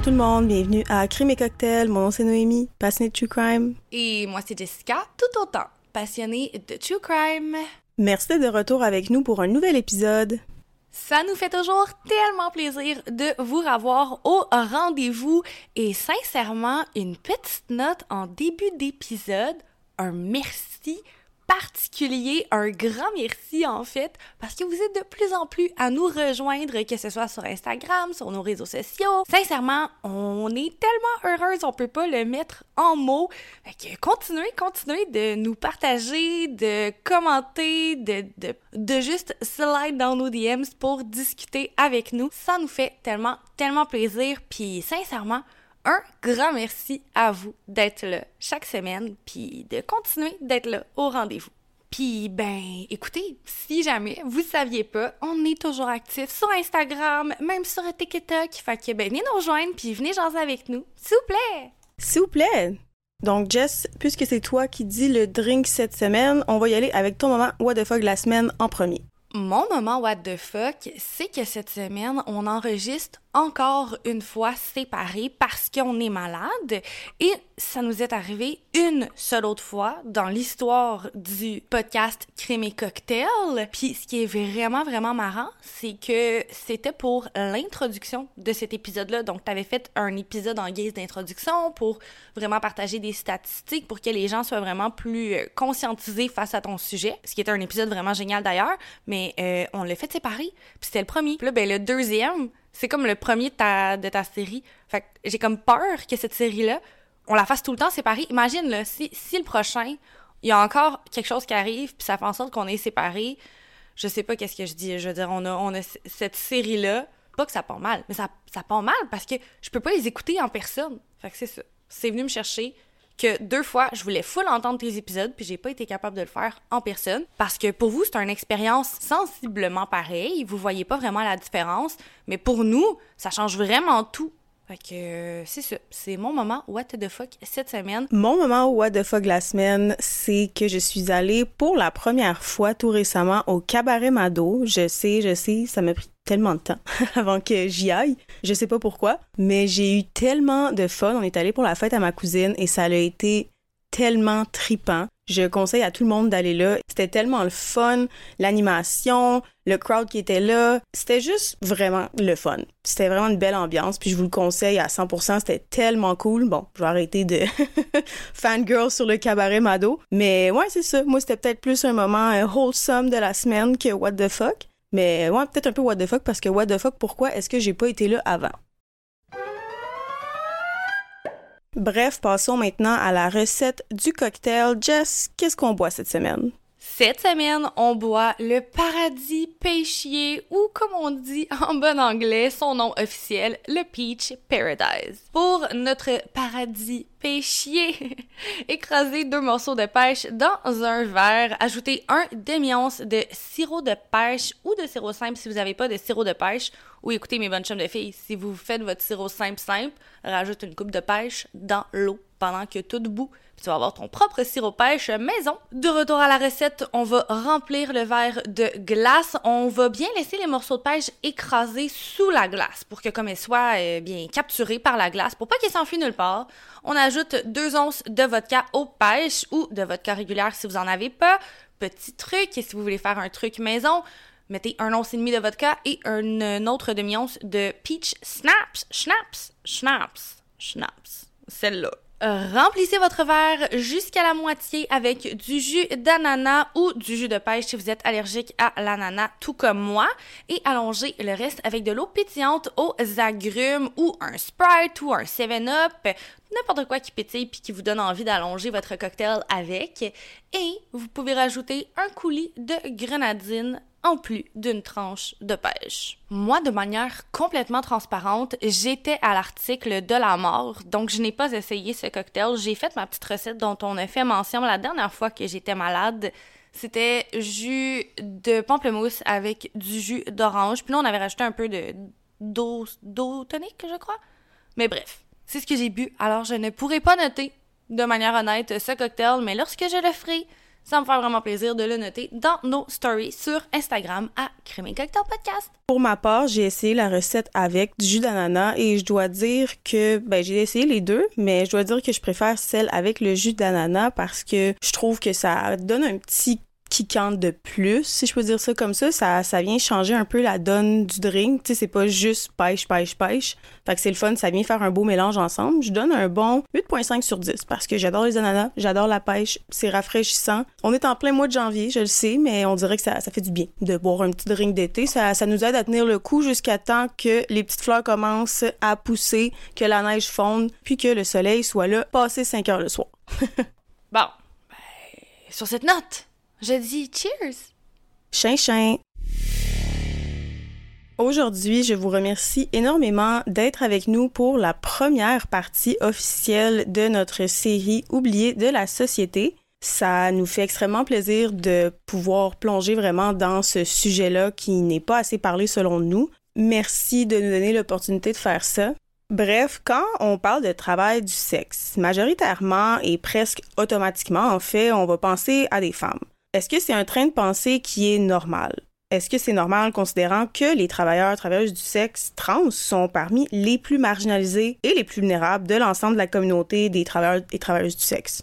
Bonjour tout le monde, bienvenue à Crime et Cocktail. Mon nom c'est Noémie, passionnée de True Crime. Et moi c'est Jessica, tout autant passionnée de True Crime. Merci d'être de retour avec nous pour un nouvel épisode. Ça nous fait toujours tellement plaisir de vous revoir au rendez-vous et sincèrement, une petite note en début d'épisode, un merci particulier, un grand merci en fait, parce que vous êtes de plus en plus à nous rejoindre, que ce soit sur Instagram, sur nos réseaux sociaux. Sincèrement, on est tellement heureuse, on peut pas le mettre en mots. Fait que continuez, continuez de nous partager, de commenter, de, de, de juste slide dans nos DMs pour discuter avec nous. Ça nous fait tellement, tellement plaisir. Puis sincèrement, un grand merci à vous d'être là chaque semaine, puis de continuer d'être là au rendez-vous. Puis, ben, écoutez, si jamais vous saviez pas, on est toujours actif sur Instagram, même sur TikTok. Fait que, ben, venez nous rejoindre, puis venez jaser avec nous. S'il vous plaît! S'il vous plaît! Donc, Jess, puisque c'est toi qui dis le drink cette semaine, on va y aller avec ton moment What the fuck la semaine en premier. Mon moment what the fuck, c'est que cette semaine, on enregistre encore une fois séparés parce qu'on est malade et ça nous est arrivé une seule autre fois dans l'histoire du podcast Crème et Cocktail. Puis ce qui est vraiment vraiment marrant, c'est que c'était pour l'introduction de cet épisode-là. Donc tu avais fait un épisode en guise d'introduction pour vraiment partager des statistiques pour que les gens soient vraiment plus euh, conscientisés face à ton sujet. Ce qui était un épisode vraiment génial d'ailleurs, mais euh, on l'a fait séparer. Puis c'était le premier. Puis là ben le deuxième c'est comme le premier de ta, de ta série. Fait que j'ai comme peur que cette série-là, on la fasse tout le temps séparée. Imagine, là, si, si le prochain, il y a encore quelque chose qui arrive, puis ça fait en sorte qu'on est séparés, je sais pas qu'est-ce que je dis. Je veux dire, on a, on a cette série-là, pas que ça part mal, mais ça, ça part mal parce que je peux pas les écouter en personne. Fait que c'est ça. C'est venu me chercher que deux fois, je voulais full entendre tes épisodes, puis j'ai pas été capable de le faire en personne. Parce que pour vous, c'est une expérience sensiblement pareille. Vous voyez pas vraiment la différence. Mais pour nous, ça change vraiment tout. Fait que euh, c'est ça. C'est mon moment What the fuck cette semaine. Mon moment What the fuck la semaine, c'est que je suis allée pour la première fois tout récemment au Cabaret Mado. Je sais, je sais, ça m'a pris tellement de temps avant que j'y aille. Je sais pas pourquoi, mais j'ai eu tellement de fun. On est allé pour la fête à ma cousine et ça a été tellement tripant. Je conseille à tout le monde d'aller là. C'était tellement le fun, l'animation, le crowd qui était là. C'était juste vraiment le fun. C'était vraiment une belle ambiance, puis je vous le conseille à 100%. C'était tellement cool. Bon, je vais arrêter de fangirl sur le cabaret Mado. Mais ouais, c'est ça. Moi, c'était peut-être plus un moment wholesome de la semaine que what the fuck. Mais ouais, peut-être un peu what the fuck parce que what the fuck, pourquoi est-ce que j'ai pas été là avant? Bref, passons maintenant à la recette du cocktail. Jess, qu'est-ce qu'on boit cette semaine? Cette semaine, on boit le paradis pêchier ou comme on dit en bon anglais, son nom officiel, le Peach Paradise. Pour notre paradis pêchier, écrasez deux morceaux de pêche dans un verre, ajoutez un demi-once de sirop de pêche ou de sirop simple si vous n'avez pas de sirop de pêche ou écoutez mes bonnes chums de filles, si vous faites votre sirop simple simple, rajoute une coupe de pêche dans l'eau pendant que tout bout tu vas avoir ton propre sirop pêche maison. De retour à la recette, on va remplir le verre de glace. On va bien laisser les morceaux de pêche écrasés sous la glace pour que comme elles soient euh, bien capturées par la glace pour pas qu'ils s'enfuient nulle part. On ajoute deux onces de vodka au pêche ou de vodka régulière si vous en avez pas. Petit truc, si vous voulez faire un truc maison, mettez un once et demi de vodka et un, autre demi-once de peach snaps, schnapps, schnapps, schnapps. Celle-là. Remplissez votre verre jusqu'à la moitié avec du jus d'ananas ou du jus de pêche si vous êtes allergique à l'ananas, tout comme moi, et allongez le reste avec de l'eau pétillante aux agrumes ou un Sprite ou un 7-Up, n'importe quoi qui pétille puis qui vous donne envie d'allonger votre cocktail avec. Et vous pouvez rajouter un coulis de grenadine en plus d'une tranche de pêche. Moi, de manière complètement transparente, j'étais à l'article de la mort, donc je n'ai pas essayé ce cocktail. J'ai fait ma petite recette dont on a fait mention la dernière fois que j'étais malade. C'était jus de pamplemousse avec du jus d'orange. Puis là, on avait rajouté un peu de d'eau, d'eau tonique, je crois. Mais bref, c'est ce que j'ai bu. Alors, je ne pourrai pas noter de manière honnête ce cocktail, mais lorsque je le ferai, ça me fait vraiment plaisir de le noter dans nos stories sur Instagram à Crème Cocktail Podcast. Pour ma part, j'ai essayé la recette avec du jus d'ananas et je dois dire que ben j'ai essayé les deux, mais je dois dire que je préfère celle avec le jus d'ananas parce que je trouve que ça donne un petit qui cante de plus, si je peux dire ça comme ça. Ça, ça vient changer un peu la donne du drink. Tu sais, c'est pas juste pêche, pêche, pêche. Fait que c'est le fun, ça vient faire un beau mélange ensemble. Je donne un bon 8.5 sur 10 parce que j'adore les ananas, j'adore la pêche, c'est rafraîchissant. On est en plein mois de janvier, je le sais, mais on dirait que ça, ça fait du bien de boire un petit drink d'été. Ça, ça nous aide à tenir le coup jusqu'à temps que les petites fleurs commencent à pousser, que la neige fonde, puis que le soleil soit là, passé 5 heures le soir. bon, ben, sur cette note, je dis cheers! Chin chin! Aujourd'hui, je vous remercie énormément d'être avec nous pour la première partie officielle de notre série Oubliée de la société. Ça nous fait extrêmement plaisir de pouvoir plonger vraiment dans ce sujet-là qui n'est pas assez parlé selon nous. Merci de nous donner l'opportunité de faire ça. Bref, quand on parle de travail du sexe, majoritairement et presque automatiquement, en fait, on va penser à des femmes. Est-ce que c'est un train de pensée qui est normal? Est-ce que c'est normal considérant que les travailleurs travailleuses du sexe trans sont parmi les plus marginalisés et les plus vulnérables de l'ensemble de la communauté des travailleurs et travailleuses du sexe?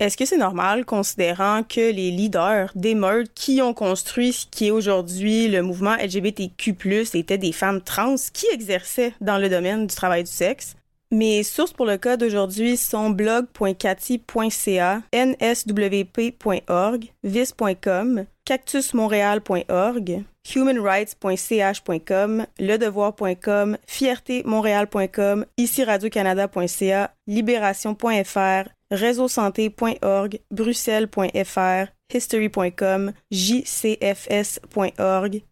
Est-ce que c'est normal considérant que les leaders des meurtres qui ont construit ce qui est aujourd'hui le mouvement LGBTQ+, étaient des femmes trans qui exerçaient dans le domaine du travail du sexe? Mes sources pour le cas d'aujourd'hui sont blog.cathy.ca, nswp.org, vis.com, cactusmontréal.org, humanrights.ch.com, ledevoir.com, fiertémontréal.com, ici radiocanada.ca, libération.fr, réseausanté.org, bruxelles.fr, history.com, jcfs.org,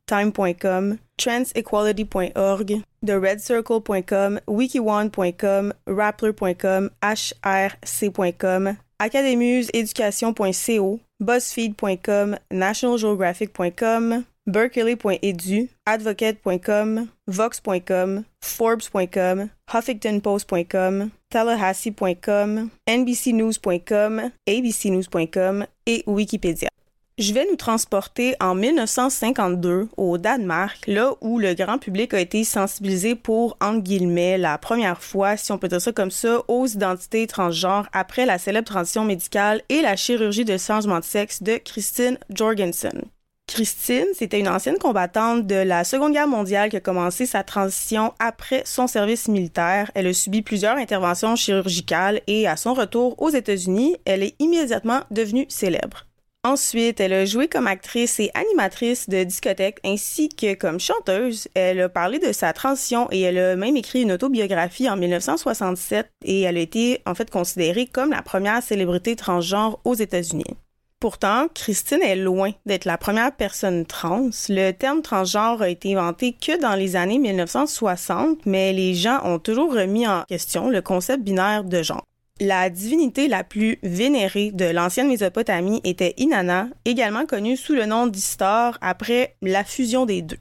time.com, transequality.org, theredcircle.com, wikione.com, rappler.com, hrc.com, academuseeducation.co, buzzfeed.com, nationalgeographic.com, berkeley.edu, advocate.com, vox.com, forbes.com, huffingtonpost.com, tallahassee.com, nbcnews.com, abcnews.com et Wikipédia. Je vais nous transporter en 1952 au Danemark, là où le grand public a été sensibilisé pour, entre guillemets, la première fois, si on peut dire ça comme ça, aux identités transgenres après la célèbre transition médicale et la chirurgie de changement de sexe de Christine Jorgensen. Christine, c'était une ancienne combattante de la Seconde Guerre mondiale qui a commencé sa transition après son service militaire. Elle a subi plusieurs interventions chirurgicales et à son retour aux États-Unis, elle est immédiatement devenue célèbre. Ensuite, elle a joué comme actrice et animatrice de discothèque ainsi que comme chanteuse. Elle a parlé de sa transition et elle a même écrit une autobiographie en 1967 et elle a été en fait considérée comme la première célébrité transgenre aux États-Unis. Pourtant, Christine est loin d'être la première personne trans. Le terme transgenre a été inventé que dans les années 1960, mais les gens ont toujours remis en question le concept binaire de genre. La divinité la plus vénérée de l'ancienne Mésopotamie était Inanna, également connue sous le nom d'Istar après la fusion des deux.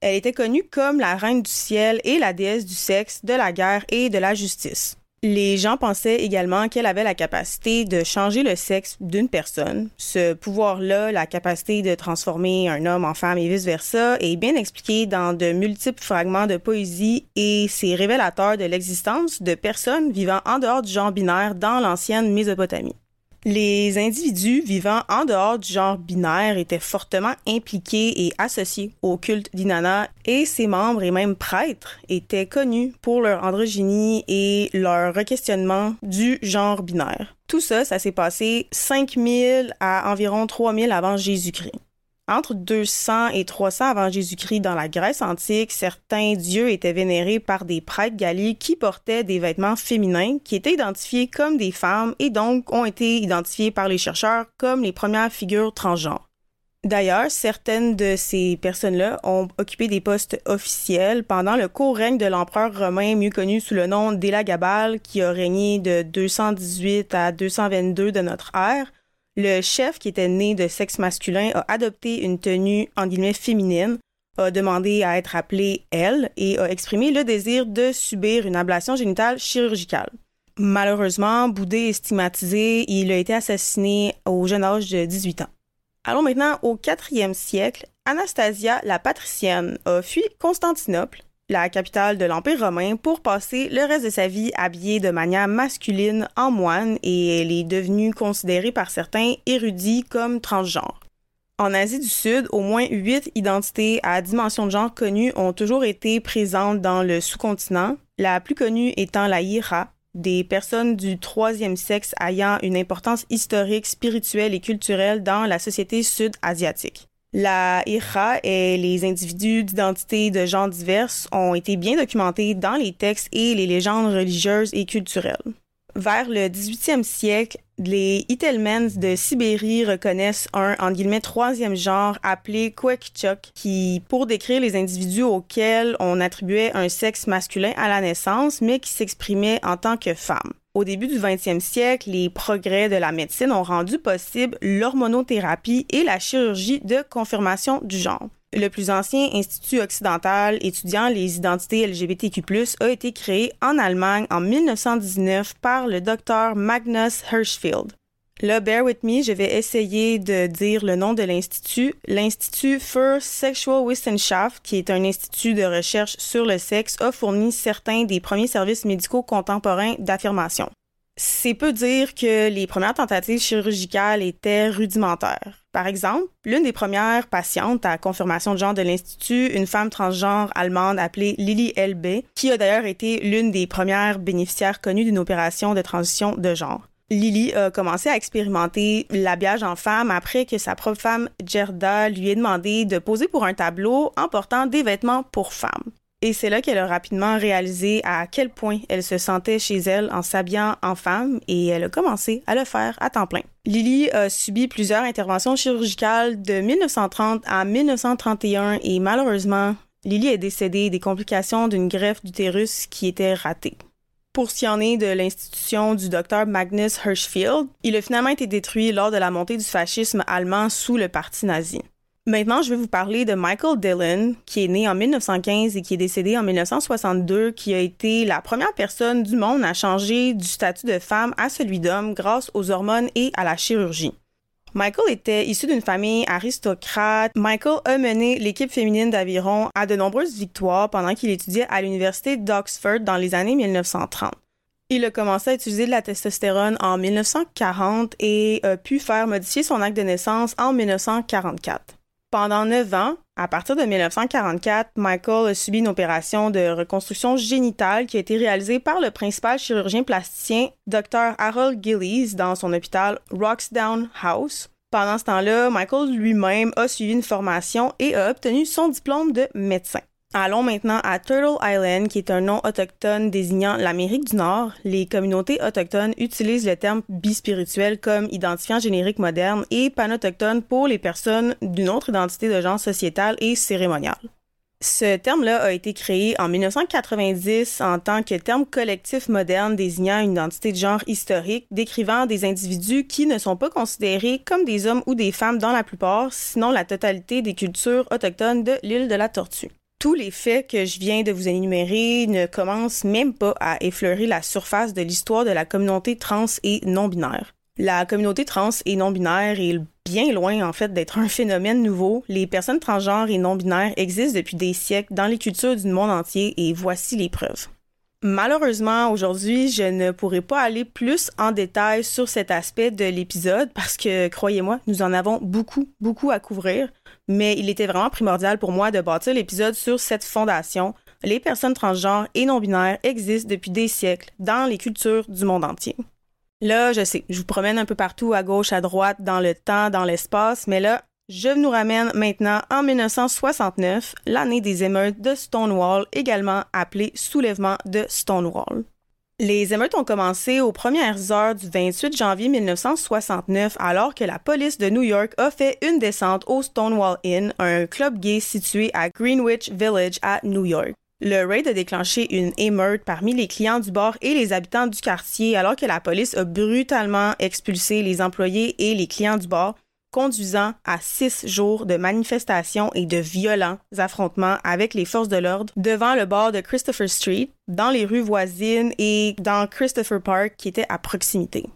Elle était connue comme la reine du ciel et la déesse du sexe, de la guerre et de la justice. Les gens pensaient également qu'elle avait la capacité de changer le sexe d'une personne. Ce pouvoir-là, la capacité de transformer un homme en femme et vice-versa, est bien expliqué dans de multiples fragments de poésie et c'est révélateur de l'existence de personnes vivant en dehors du genre binaire dans l'ancienne Mésopotamie. Les individus vivant en dehors du genre binaire étaient fortement impliqués et associés au culte d'Inanna et ses membres et même prêtres étaient connus pour leur androgynie et leur requestionnement du genre binaire. Tout ça, ça s'est passé 5000 à environ 3000 avant Jésus-Christ. Entre 200 et 300 avant Jésus-Christ dans la Grèce antique, certains dieux étaient vénérés par des prêtres galliques qui portaient des vêtements féminins qui étaient identifiés comme des femmes et donc ont été identifiés par les chercheurs comme les premières figures transgenres. D'ailleurs, certaines de ces personnes-là ont occupé des postes officiels pendant le court règne de l'empereur romain mieux connu sous le nom d'Élagabal qui a régné de 218 à 222 de notre ère le chef, qui était né de sexe masculin, a adopté une tenue en féminine, a demandé à être appelé elle et a exprimé le désir de subir une ablation génitale chirurgicale. Malheureusement, boudé et stigmatisé, il a été assassiné au jeune âge de 18 ans. Allons maintenant au 4e siècle. Anastasia, la patricienne, a fui Constantinople, la capitale de l'Empire romain, pour passer le reste de sa vie habillée de manière masculine en moine et elle est devenue considérée par certains érudits comme transgenre. En Asie du Sud, au moins huit identités à dimension de genre connues ont toujours été présentes dans le sous-continent, la plus connue étant la Hira, des personnes du troisième sexe ayant une importance historique, spirituelle et culturelle dans la société sud-asiatique. La Hira et les individus d'identité de genre diverses ont été bien documentés dans les textes et les légendes religieuses et culturelles. Vers le 18e siècle, les Itelmens de Sibérie reconnaissent un, en guillemets, troisième genre appelé Kwekchuk, qui, pour décrire les individus auxquels on attribuait un sexe masculin à la naissance, mais qui s'exprimaient en tant que femmes. Au début du 20e siècle, les progrès de la médecine ont rendu possible l'hormonothérapie et la chirurgie de confirmation du genre. Le plus ancien institut occidental étudiant les identités LGBTQ+, a été créé en Allemagne en 1919 par le docteur Magnus Hirschfeld. Là, bear with me, je vais essayer de dire le nom de l'institut. L'Institut für Sexual Wissenschaft, qui est un institut de recherche sur le sexe, a fourni certains des premiers services médicaux contemporains d'affirmation. C'est peu dire que les premières tentatives chirurgicales étaient rudimentaires. Par exemple, l'une des premières patientes à confirmation de genre de l'Institut, une femme transgenre allemande appelée Lily Elbe, qui a d'ailleurs été l'une des premières bénéficiaires connues d'une opération de transition de genre. Lily a commencé à expérimenter l'habillage en femme après que sa propre femme, Gerda, lui ait demandé de poser pour un tableau en portant des vêtements pour femmes. Et c'est là qu'elle a rapidement réalisé à quel point elle se sentait chez elle en s'habillant en femme et elle a commencé à le faire à temps plein. Lily a subi plusieurs interventions chirurgicales de 1930 à 1931 et malheureusement, Lily est décédée des complications d'une greffe d'utérus qui était ratée. Pour ce qui en est de l'institution du docteur Magnus Hirschfeld, il a finalement été détruit lors de la montée du fascisme allemand sous le parti nazi. Maintenant, je vais vous parler de Michael Dillon, qui est né en 1915 et qui est décédé en 1962, qui a été la première personne du monde à changer du statut de femme à celui d'homme grâce aux hormones et à la chirurgie. Michael était issu d'une famille aristocrate. Michael a mené l'équipe féminine d'aviron à de nombreuses victoires pendant qu'il étudiait à l'université d'Oxford dans les années 1930. Il a commencé à utiliser de la testostérone en 1940 et a pu faire modifier son acte de naissance en 1944. Pendant neuf ans, à partir de 1944, Michael a subi une opération de reconstruction génitale qui a été réalisée par le principal chirurgien plasticien Dr. Harold Gillies dans son hôpital Roxdown House. Pendant ce temps-là, Michael lui-même a suivi une formation et a obtenu son diplôme de médecin. Allons maintenant à Turtle Island, qui est un nom autochtone désignant l'Amérique du Nord. Les communautés autochtones utilisent le terme bispirituel comme identifiant générique moderne et panotochtone pour les personnes d'une autre identité de genre sociétal et cérémonial. Ce terme-là a été créé en 1990 en tant que terme collectif moderne désignant une identité de genre historique, décrivant des individus qui ne sont pas considérés comme des hommes ou des femmes dans la plupart, sinon la totalité des cultures autochtones de l'île de la Tortue tous les faits que je viens de vous énumérer ne commencent même pas à effleurer la surface de l'histoire de la communauté trans et non-binaire. La communauté trans et non-binaire est bien loin en fait d'être un phénomène nouveau. Les personnes transgenres et non-binaires existent depuis des siècles dans les cultures du monde entier et voici les preuves. Malheureusement, aujourd'hui, je ne pourrai pas aller plus en détail sur cet aspect de l'épisode parce que, croyez-moi, nous en avons beaucoup, beaucoup à couvrir, mais il était vraiment primordial pour moi de bâtir l'épisode sur cette fondation. Les personnes transgenres et non-binaires existent depuis des siècles dans les cultures du monde entier. Là, je sais, je vous promène un peu partout, à gauche, à droite, dans le temps, dans l'espace, mais là, je nous ramène maintenant en 1969, l'année des émeutes de Stonewall, également appelée soulèvement de Stonewall. Les émeutes ont commencé aux premières heures du 28 janvier 1969 alors que la police de New York a fait une descente au Stonewall Inn, un club gay situé à Greenwich Village à New York. Le raid a déclenché une émeute parmi les clients du bar et les habitants du quartier alors que la police a brutalement expulsé les employés et les clients du bar conduisant à six jours de manifestations et de violents affrontements avec les forces de l'ordre devant le bord de Christopher Street, dans les rues voisines et dans Christopher Park qui était à proximité.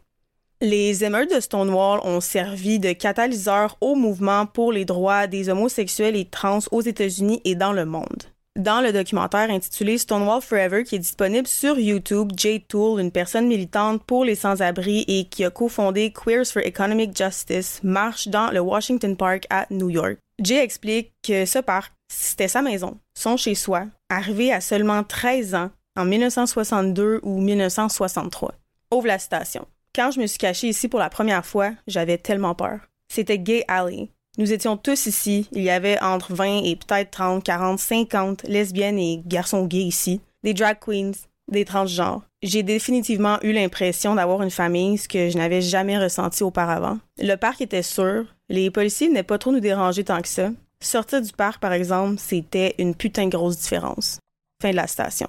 Les émeutes de Stonewall ont servi de catalyseur au mouvement pour les droits des homosexuels et trans aux États-Unis et dans le monde. Dans le documentaire intitulé Stonewall Forever qui est disponible sur YouTube, Jay Toole, une personne militante pour les sans-abri et qui a cofondé Queers for Economic Justice, marche dans le Washington Park à New York. Jay explique que ce parc, c'était sa maison, son chez-soi, arrivé à seulement 13 ans en 1962 ou 1963. Ouvre la station. Quand je me suis cachée ici pour la première fois, j'avais tellement peur. C'était Gay Alley, nous étions tous ici. Il y avait entre 20 et peut-être 30, 40, 50 lesbiennes et garçons gays ici. Des drag queens, des transgenres. J'ai définitivement eu l'impression d'avoir une famille, ce que je n'avais jamais ressenti auparavant. Le parc était sûr. Les policiers n'aient pas trop nous déranger tant que ça. Sortir du parc, par exemple, c'était une putain de grosse différence. Fin de la station.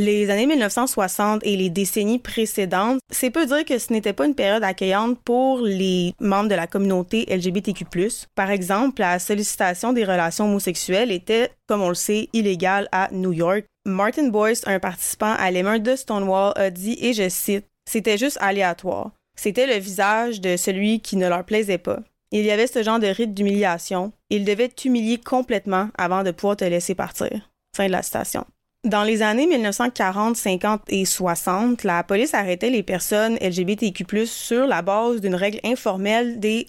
Les années 1960 et les décennies précédentes, c'est peu dire que ce n'était pas une période accueillante pour les membres de la communauté LGBTQ+. Par exemple, la sollicitation des relations homosexuelles était, comme on le sait, illégale à New York. Martin Boyce, un participant à l'émeute de Stonewall, a dit, et je cite, C'était juste aléatoire. C'était le visage de celui qui ne leur plaisait pas. Il y avait ce genre de rite d'humiliation. Il devait t'humilier complètement avant de pouvoir te laisser partir. Fin de la citation. Dans les années 1940, 50 et 60, la police arrêtait les personnes LGBTQ+, sur la base d'une règle informelle des,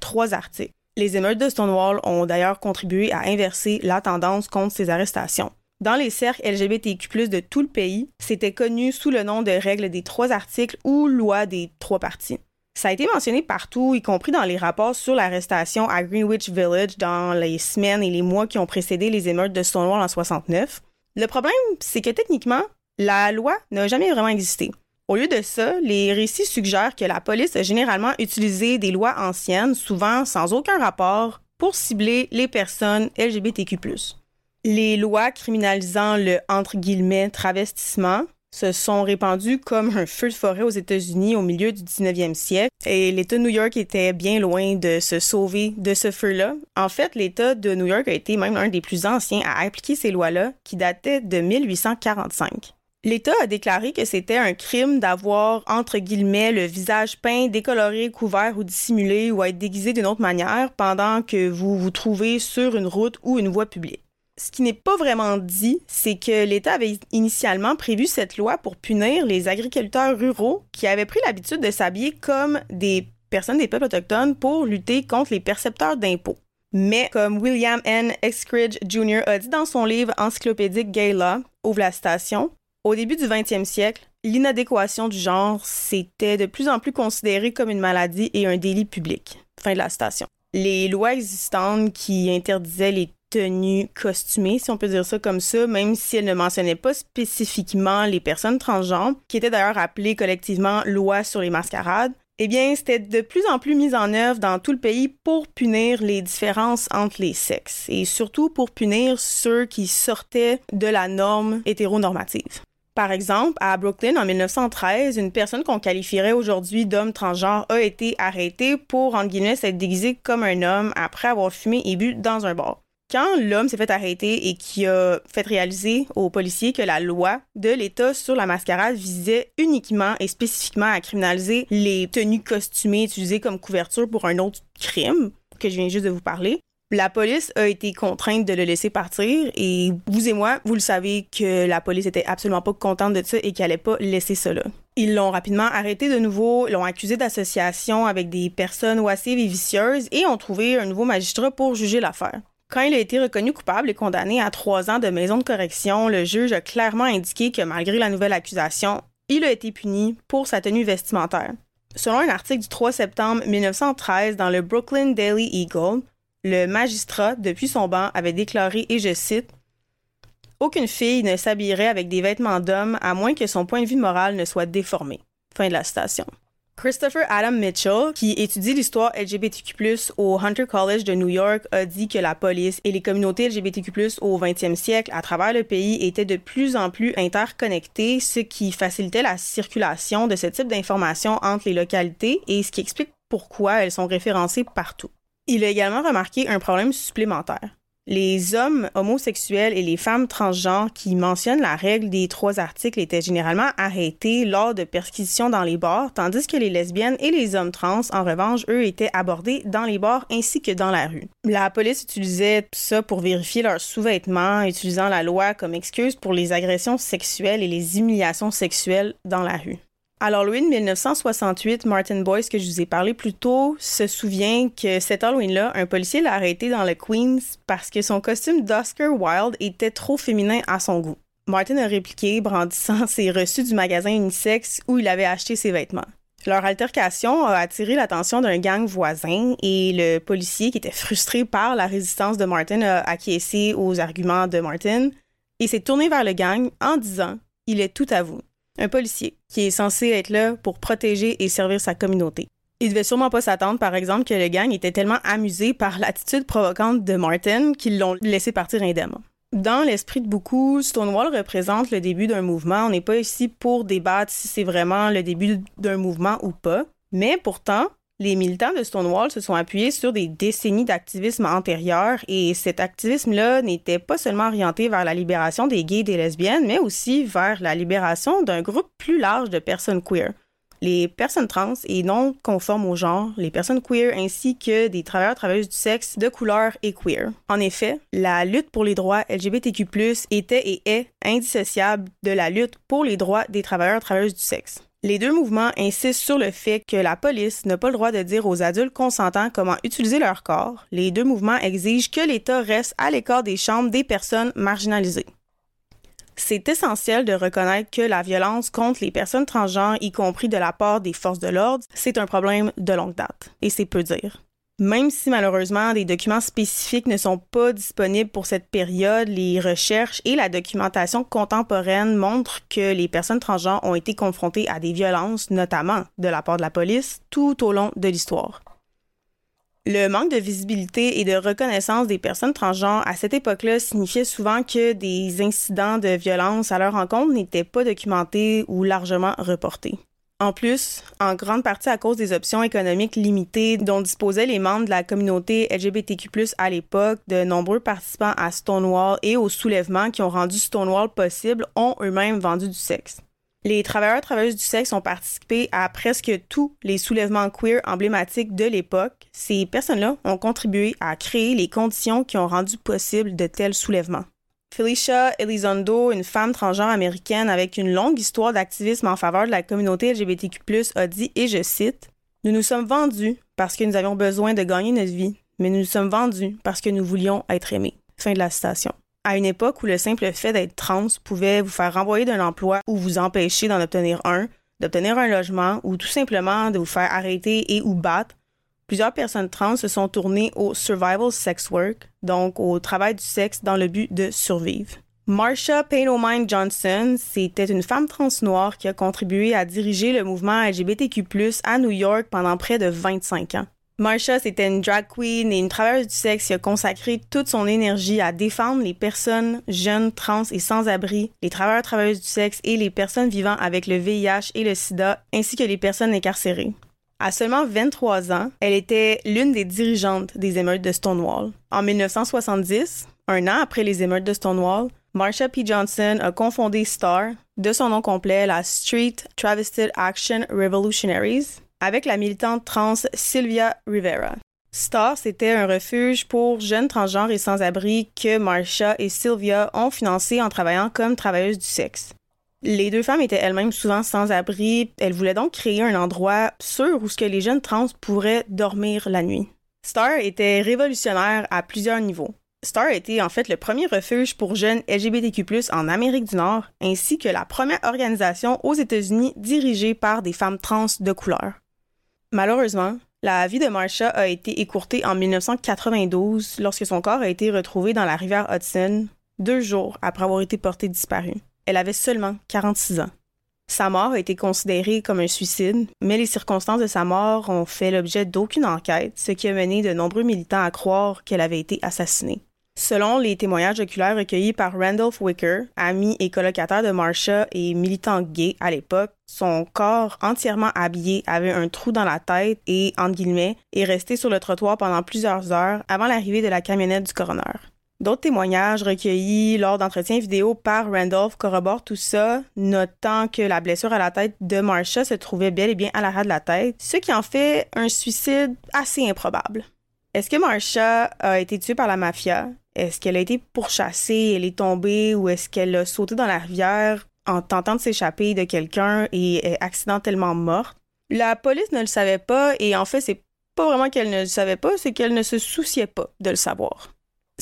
trois articles. Les émeutes de Stonewall ont d'ailleurs contribué à inverser la tendance contre ces arrestations. Dans les cercles LGBTQ+, de tout le pays, c'était connu sous le nom de règle des trois articles ou loi des trois parties. Ça a été mentionné partout, y compris dans les rapports sur l'arrestation à Greenwich Village dans les semaines et les mois qui ont précédé les émeutes de Stonewall en 69. Le problème, c'est que techniquement, la loi n'a jamais vraiment existé. Au lieu de ça, les récits suggèrent que la police a généralement utilisé des lois anciennes, souvent sans aucun rapport, pour cibler les personnes LGBTQ. Les lois criminalisant le travestissement se sont répandus comme un feu de forêt aux États-Unis au milieu du 19e siècle et l'État de New York était bien loin de se sauver de ce feu-là. En fait, l'État de New York a été même un des plus anciens à appliquer ces lois-là qui dataient de 1845. L'État a déclaré que c'était un crime d'avoir, entre guillemets, le visage peint, décoloré, couvert ou dissimulé ou être déguisé d'une autre manière pendant que vous vous trouvez sur une route ou une voie publique ce qui n'est pas vraiment dit, c'est que l'État avait initialement prévu cette loi pour punir les agriculteurs ruraux qui avaient pris l'habitude de s'habiller comme des personnes des peuples autochtones pour lutter contre les percepteurs d'impôts. Mais comme William N. Exkridge Jr. a dit dans son livre encyclopédique Gay Law, Ouvre la station, au début du 20e siècle, l'inadéquation du genre s'était de plus en plus considérée comme une maladie et un délit public. Fin de la station. Les lois existantes qui interdisaient les tenue costumée, si on peut dire ça comme ça, même si elle ne mentionnait pas spécifiquement les personnes transgenres, qui étaient d'ailleurs appelées collectivement loi sur les mascarades, eh bien, c'était de plus en plus mis en œuvre dans tout le pays pour punir les différences entre les sexes et surtout pour punir ceux qui sortaient de la norme hétéronormative. Par exemple, à Brooklyn, en 1913, une personne qu'on qualifierait aujourd'hui d'homme transgenre a été arrêtée pour, en guillemets, s'être déguisée comme un homme après avoir fumé et bu dans un bar quand l'homme s'est fait arrêter et qui a fait réaliser aux policiers que la loi de l'État sur la mascarade visait uniquement et spécifiquement à criminaliser les tenues costumées utilisées comme couverture pour un autre crime que je viens juste de vous parler, la police a été contrainte de le laisser partir et vous et moi, vous le savez que la police était absolument pas contente de ça et qu'elle allait pas laisser là. Ils l'ont rapidement arrêté de nouveau, l'ont accusé d'association avec des personnes oisives et vicieuses et ont trouvé un nouveau magistrat pour juger l'affaire. Quand il a été reconnu coupable et condamné à trois ans de maison de correction, le juge a clairement indiqué que malgré la nouvelle accusation, il a été puni pour sa tenue vestimentaire. Selon un article du 3 septembre 1913 dans le Brooklyn Daily Eagle, le magistrat, depuis son banc, avait déclaré, et je cite, Aucune fille ne s'habillerait avec des vêtements d'homme à moins que son point de vue moral ne soit déformé. Fin de la citation. Christopher Adam Mitchell, qui étudie l'histoire LGBTQ+, au Hunter College de New York, a dit que la police et les communautés LGBTQ+, au 20e siècle, à travers le pays, étaient de plus en plus interconnectées, ce qui facilitait la circulation de ce type d'informations entre les localités et ce qui explique pourquoi elles sont référencées partout. Il a également remarqué un problème supplémentaire. Les hommes homosexuels et les femmes transgenres qui mentionnent la règle des trois articles étaient généralement arrêtés lors de perquisitions dans les bars, tandis que les lesbiennes et les hommes trans, en revanche, eux, étaient abordés dans les bars ainsi que dans la rue. La police utilisait ça pour vérifier leurs sous-vêtements, utilisant la loi comme excuse pour les agressions sexuelles et les humiliations sexuelles dans la rue. À l'Halloween 1968, Martin Boyce, que je vous ai parlé plus tôt, se souvient que cet Halloween-là, un policier l'a arrêté dans le Queens parce que son costume d'Oscar Wilde était trop féminin à son goût. Martin a répliqué, brandissant ses reçus du magasin unisex où il avait acheté ses vêtements. Leur altercation a attiré l'attention d'un gang voisin et le policier, qui était frustré par la résistance de Martin, a acquiescé aux arguments de Martin et s'est tourné vers le gang en disant Il est tout à vous un policier qui est censé être là pour protéger et servir sa communauté. Il devait sûrement pas s'attendre, par exemple, que le gang était tellement amusé par l'attitude provocante de Martin qu'ils l'ont laissé partir indemne. Dans l'esprit de beaucoup, Stonewall représente le début d'un mouvement. On n'est pas ici pour débattre si c'est vraiment le début d'un mouvement ou pas. Mais pourtant, les militants de Stonewall se sont appuyés sur des décennies d'activisme antérieur et cet activisme-là n'était pas seulement orienté vers la libération des gays et des lesbiennes, mais aussi vers la libération d'un groupe plus large de personnes queer. Les personnes trans et non conformes au genre, les personnes queer ainsi que des travailleurs travailleuses du sexe de couleur et queer. En effet, la lutte pour les droits LGBTQ+ était et est indissociable de la lutte pour les droits des travailleurs travailleuses du sexe. Les deux mouvements insistent sur le fait que la police n'a pas le droit de dire aux adultes consentants comment utiliser leur corps. Les deux mouvements exigent que l'État reste à l'écart des chambres des personnes marginalisées. C'est essentiel de reconnaître que la violence contre les personnes transgenres, y compris de la part des forces de l'ordre, c'est un problème de longue date, et c'est peu dire. Même si malheureusement des documents spécifiques ne sont pas disponibles pour cette période, les recherches et la documentation contemporaine montrent que les personnes transgenres ont été confrontées à des violences, notamment de la part de la police, tout au long de l'histoire. Le manque de visibilité et de reconnaissance des personnes transgenres à cette époque-là signifiait souvent que des incidents de violence à leur encontre n'étaient pas documentés ou largement reportés. En plus, en grande partie à cause des options économiques limitées dont disposaient les membres de la communauté LGBTQ+, à l'époque, de nombreux participants à Stonewall et au soulèvement qui ont rendu Stonewall possible ont eux-mêmes vendu du sexe. Les travailleurs travailleuses du sexe ont participé à presque tous les soulèvements queer emblématiques de l'époque. Ces personnes-là ont contribué à créer les conditions qui ont rendu possible de tels soulèvements. Felicia Elizondo, une femme transgenre américaine avec une longue histoire d'activisme en faveur de la communauté LGBTQ+, a dit, et je cite, Nous nous sommes vendus parce que nous avions besoin de gagner notre vie, mais nous nous sommes vendus parce que nous voulions être aimés. Fin de la citation. À une époque où le simple fait d'être trans pouvait vous faire renvoyer d'un emploi ou vous empêcher d'en obtenir un, d'obtenir un logement ou tout simplement de vous faire arrêter et ou battre, plusieurs personnes trans se sont tournées au survival sex work, donc au travail du sexe dans le but de survivre. Marsha Payne Johnson, c'était une femme trans noire qui a contribué à diriger le mouvement LGBTQ+, à New York pendant près de 25 ans. Marsha, c'était une drag queen et une travailleuse du sexe qui a consacré toute son énergie à défendre les personnes jeunes, trans et sans-abri, les travailleurs travailleuses du sexe et les personnes vivant avec le VIH et le sida, ainsi que les personnes incarcérées. À seulement 23 ans, elle était l'une des dirigeantes des émeutes de Stonewall. En 1970, un an après les émeutes de Stonewall, Marsha P. Johnson a confondé STAR, de son nom complet la Street Travested Action Revolutionaries, avec la militante trans Sylvia Rivera. STAR, c'était un refuge pour jeunes transgenres et sans-abri que Marsha et Sylvia ont financé en travaillant comme travailleuses du sexe. Les deux femmes étaient elles-mêmes souvent sans abri. Elles voulaient donc créer un endroit sûr où les jeunes trans pourraient dormir la nuit. Star était révolutionnaire à plusieurs niveaux. Star était en fait le premier refuge pour jeunes LGBTQ+ en Amérique du Nord, ainsi que la première organisation aux États-Unis dirigée par des femmes trans de couleur. Malheureusement, la vie de Marsha a été écourtée en 1992 lorsque son corps a été retrouvé dans la rivière Hudson, deux jours après avoir été porté disparu. Elle avait seulement 46 ans. Sa mort a été considérée comme un suicide, mais les circonstances de sa mort ont fait l'objet d'aucune enquête, ce qui a mené de nombreux militants à croire qu'elle avait été assassinée. Selon les témoignages oculaires recueillis par Randolph Wicker, ami et colocataire de Marsha et militant gay à l'époque, son corps entièrement habillé avait un trou dans la tête et, entre guillemets, est resté sur le trottoir pendant plusieurs heures avant l'arrivée de la camionnette du coroner. D'autres témoignages recueillis lors d'entretiens vidéo par Randolph corroborent tout ça, notant que la blessure à la tête de Marsha se trouvait bel et bien à l'arrière de la tête, ce qui en fait un suicide assez improbable. Est-ce que Marsha a été tuée par la mafia? Est-ce qu'elle a été pourchassée, elle est tombée ou est-ce qu'elle a sauté dans la rivière en tentant de s'échapper de quelqu'un et est accidentellement morte? La police ne le savait pas et en fait, c'est pas vraiment qu'elle ne le savait pas, c'est qu'elle ne se souciait pas de le savoir.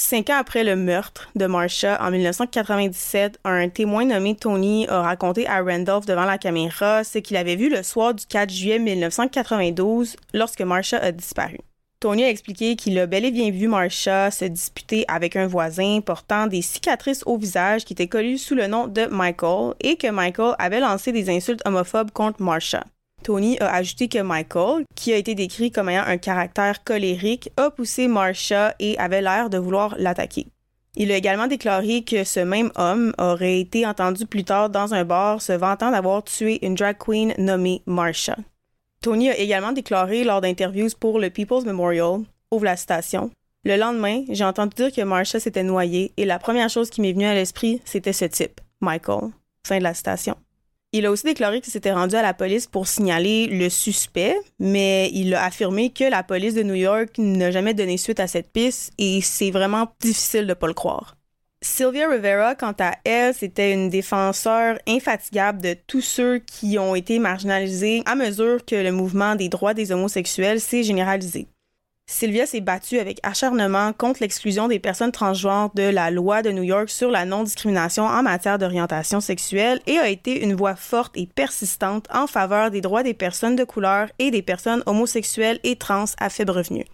Cinq ans après le meurtre de Marsha en 1997, un témoin nommé Tony a raconté à Randolph devant la caméra ce qu'il avait vu le soir du 4 juillet 1992 lorsque Marsha a disparu. Tony a expliqué qu'il a bel et bien vu Marsha se disputer avec un voisin portant des cicatrices au visage qui étaient connues sous le nom de Michael et que Michael avait lancé des insultes homophobes contre Marsha. Tony a ajouté que Michael, qui a été décrit comme ayant un caractère colérique, a poussé Marsha et avait l'air de vouloir l'attaquer. Il a également déclaré que ce même homme aurait été entendu plus tard dans un bar se vantant d'avoir tué une drag queen nommée Marsha. Tony a également déclaré lors d'interviews pour le People's Memorial, ouvre la station. Le lendemain, j'ai entendu dire que Marsha s'était noyée et la première chose qui m'est venue à l'esprit, c'était ce type, Michael. Fin de la station. Il a aussi déclaré qu'il s'était rendu à la police pour signaler le suspect, mais il a affirmé que la police de New York n'a jamais donné suite à cette piste et c'est vraiment difficile de pas le croire. Sylvia Rivera, quant à elle, c'était une défenseur infatigable de tous ceux qui ont été marginalisés à mesure que le mouvement des droits des homosexuels s'est généralisé. Sylvia s'est battue avec acharnement contre l'exclusion des personnes transgenres de la loi de New York sur la non-discrimination en matière d'orientation sexuelle et a été une voix forte et persistante en faveur des droits des personnes de couleur et des personnes homosexuelles et trans à faible revenu.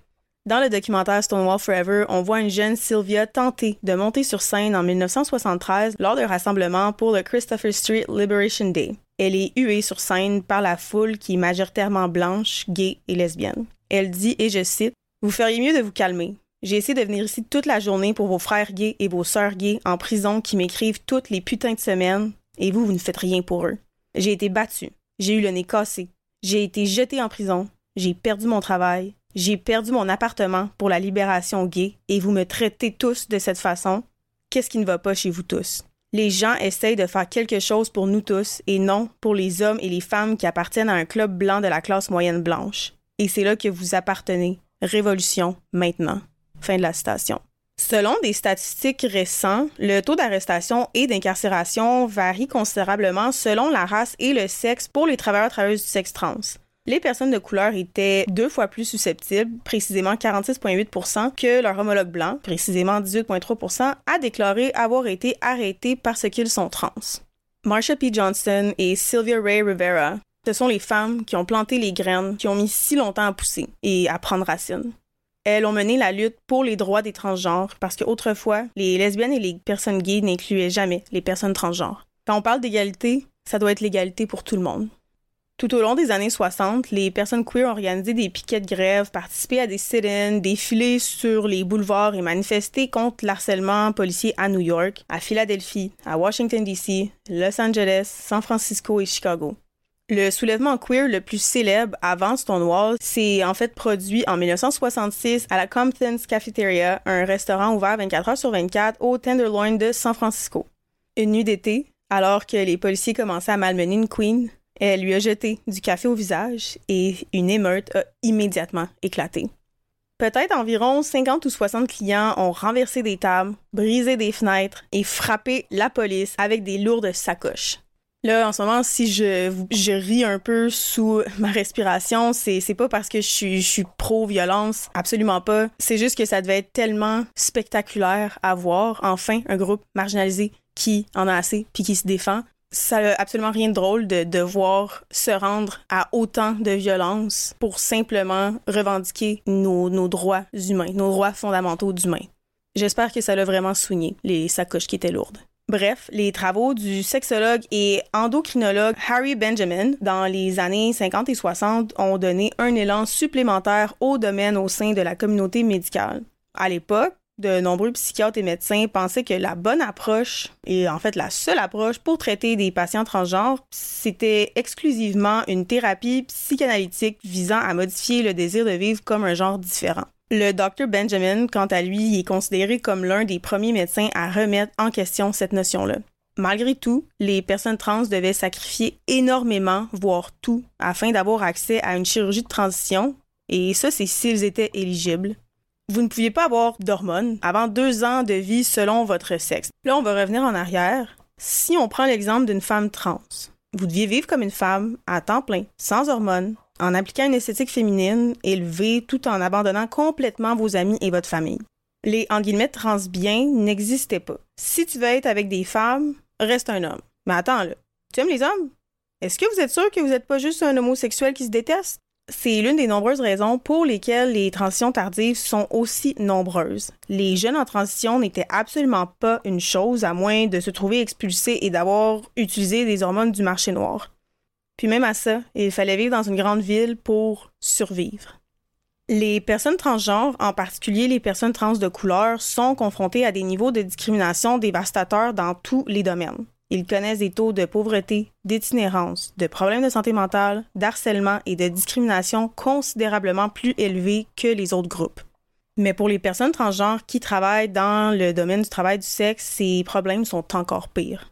Dans le documentaire Stonewall Forever, on voit une jeune Sylvia tenter de monter sur scène en 1973 lors d'un rassemblement pour le Christopher Street Liberation Day. Elle est huée sur scène par la foule qui est majoritairement blanche, gay et lesbienne. Elle dit, et je cite, Vous feriez mieux de vous calmer. J'ai essayé de venir ici toute la journée pour vos frères gays et vos sœurs gays en prison qui m'écrivent toutes les putains de semaines, et vous, vous ne faites rien pour eux. J'ai été battue. J'ai eu le nez cassé. J'ai été jetée en prison. J'ai perdu mon travail. J'ai perdu mon appartement pour la libération gay et vous me traitez tous de cette façon. Qu'est-ce qui ne va pas chez vous tous? Les gens essayent de faire quelque chose pour nous tous et non pour les hommes et les femmes qui appartiennent à un club blanc de la classe moyenne blanche. Et c'est là que vous appartenez. Révolution maintenant. Fin de la citation. Selon des statistiques récentes, le taux d'arrestation et d'incarcération varie considérablement selon la race et le sexe pour les travailleurs travailleuses du sexe trans. Les personnes de couleur étaient deux fois plus susceptibles, précisément 46,8 que leur homologue blanc, précisément 18,3 à déclarer avoir été arrêtés parce qu'ils sont trans. Marsha P. Johnson et Sylvia Ray Rivera, ce sont les femmes qui ont planté les graines qui ont mis si longtemps à pousser et à prendre racine. Elles ont mené la lutte pour les droits des transgenres parce qu'autrefois, les lesbiennes et les personnes gays n'incluaient jamais les personnes transgenres. Quand on parle d'égalité, ça doit être l'égalité pour tout le monde. Tout au long des années 60, les personnes queer ont organisé des piquets de grève, participé à des sit-ins, défilé sur les boulevards et manifesté contre l'harcèlement policier à New York, à Philadelphie, à Washington DC, Los Angeles, San Francisco et Chicago. Le soulèvement queer le plus célèbre avant Stonewall s'est en fait produit en 1966 à la Compton's Cafeteria, un restaurant ouvert 24 heures sur 24 au Tenderloin de San Francisco. Une nuit d'été, alors que les policiers commençaient à malmener une queen, elle lui a jeté du café au visage et une émeute a immédiatement éclaté. Peut-être environ 50 ou 60 clients ont renversé des tables, brisé des fenêtres et frappé la police avec des lourdes sacoches. Là, en ce moment, si je, je ris un peu sous ma respiration, c'est, pas parce que je suis, pro-violence, absolument pas. C'est juste que ça devait être tellement spectaculaire à voir, enfin, un groupe marginalisé qui en a assez puis qui se défend ça n'a absolument rien de drôle de devoir se rendre à autant de violence pour simplement revendiquer nos, nos droits humains, nos droits fondamentaux d'humains. J'espère que ça l'a vraiment soigné, les sacoches qui étaient lourdes. Bref, les travaux du sexologue et endocrinologue Harry Benjamin dans les années 50 et 60 ont donné un élan supplémentaire au domaine au sein de la communauté médicale. À l'époque, de nombreux psychiatres et médecins pensaient que la bonne approche, et en fait la seule approche pour traiter des patients transgenres, c'était exclusivement une thérapie psychanalytique visant à modifier le désir de vivre comme un genre différent. Le Dr Benjamin, quant à lui, est considéré comme l'un des premiers médecins à remettre en question cette notion-là. Malgré tout, les personnes trans devaient sacrifier énormément, voire tout, afin d'avoir accès à une chirurgie de transition, et ça, c'est s'ils étaient éligibles. Vous ne pouviez pas avoir d'hormones avant deux ans de vie selon votre sexe. Là, on va revenir en arrière. Si on prend l'exemple d'une femme trans, vous deviez vivre comme une femme à temps plein, sans hormones, en appliquant une esthétique féminine élevée tout en abandonnant complètement vos amis et votre famille. Les en guillemets trans bien n'existaient pas. Si tu veux être avec des femmes, reste un homme. Mais attends là, tu aimes les hommes? Est-ce que vous êtes sûr que vous n'êtes pas juste un homosexuel qui se déteste? C'est l'une des nombreuses raisons pour lesquelles les transitions tardives sont aussi nombreuses. Les jeunes en transition n'étaient absolument pas une chose à moins de se trouver expulsés et d'avoir utilisé des hormones du marché noir. Puis même à ça, il fallait vivre dans une grande ville pour survivre. Les personnes transgenres, en particulier les personnes trans de couleur, sont confrontées à des niveaux de discrimination dévastateurs dans tous les domaines. Ils connaissent des taux de pauvreté, d'itinérance, de problèmes de santé mentale, d'harcèlement et de discrimination considérablement plus élevés que les autres groupes. Mais pour les personnes transgenres qui travaillent dans le domaine du travail du sexe, ces problèmes sont encore pires.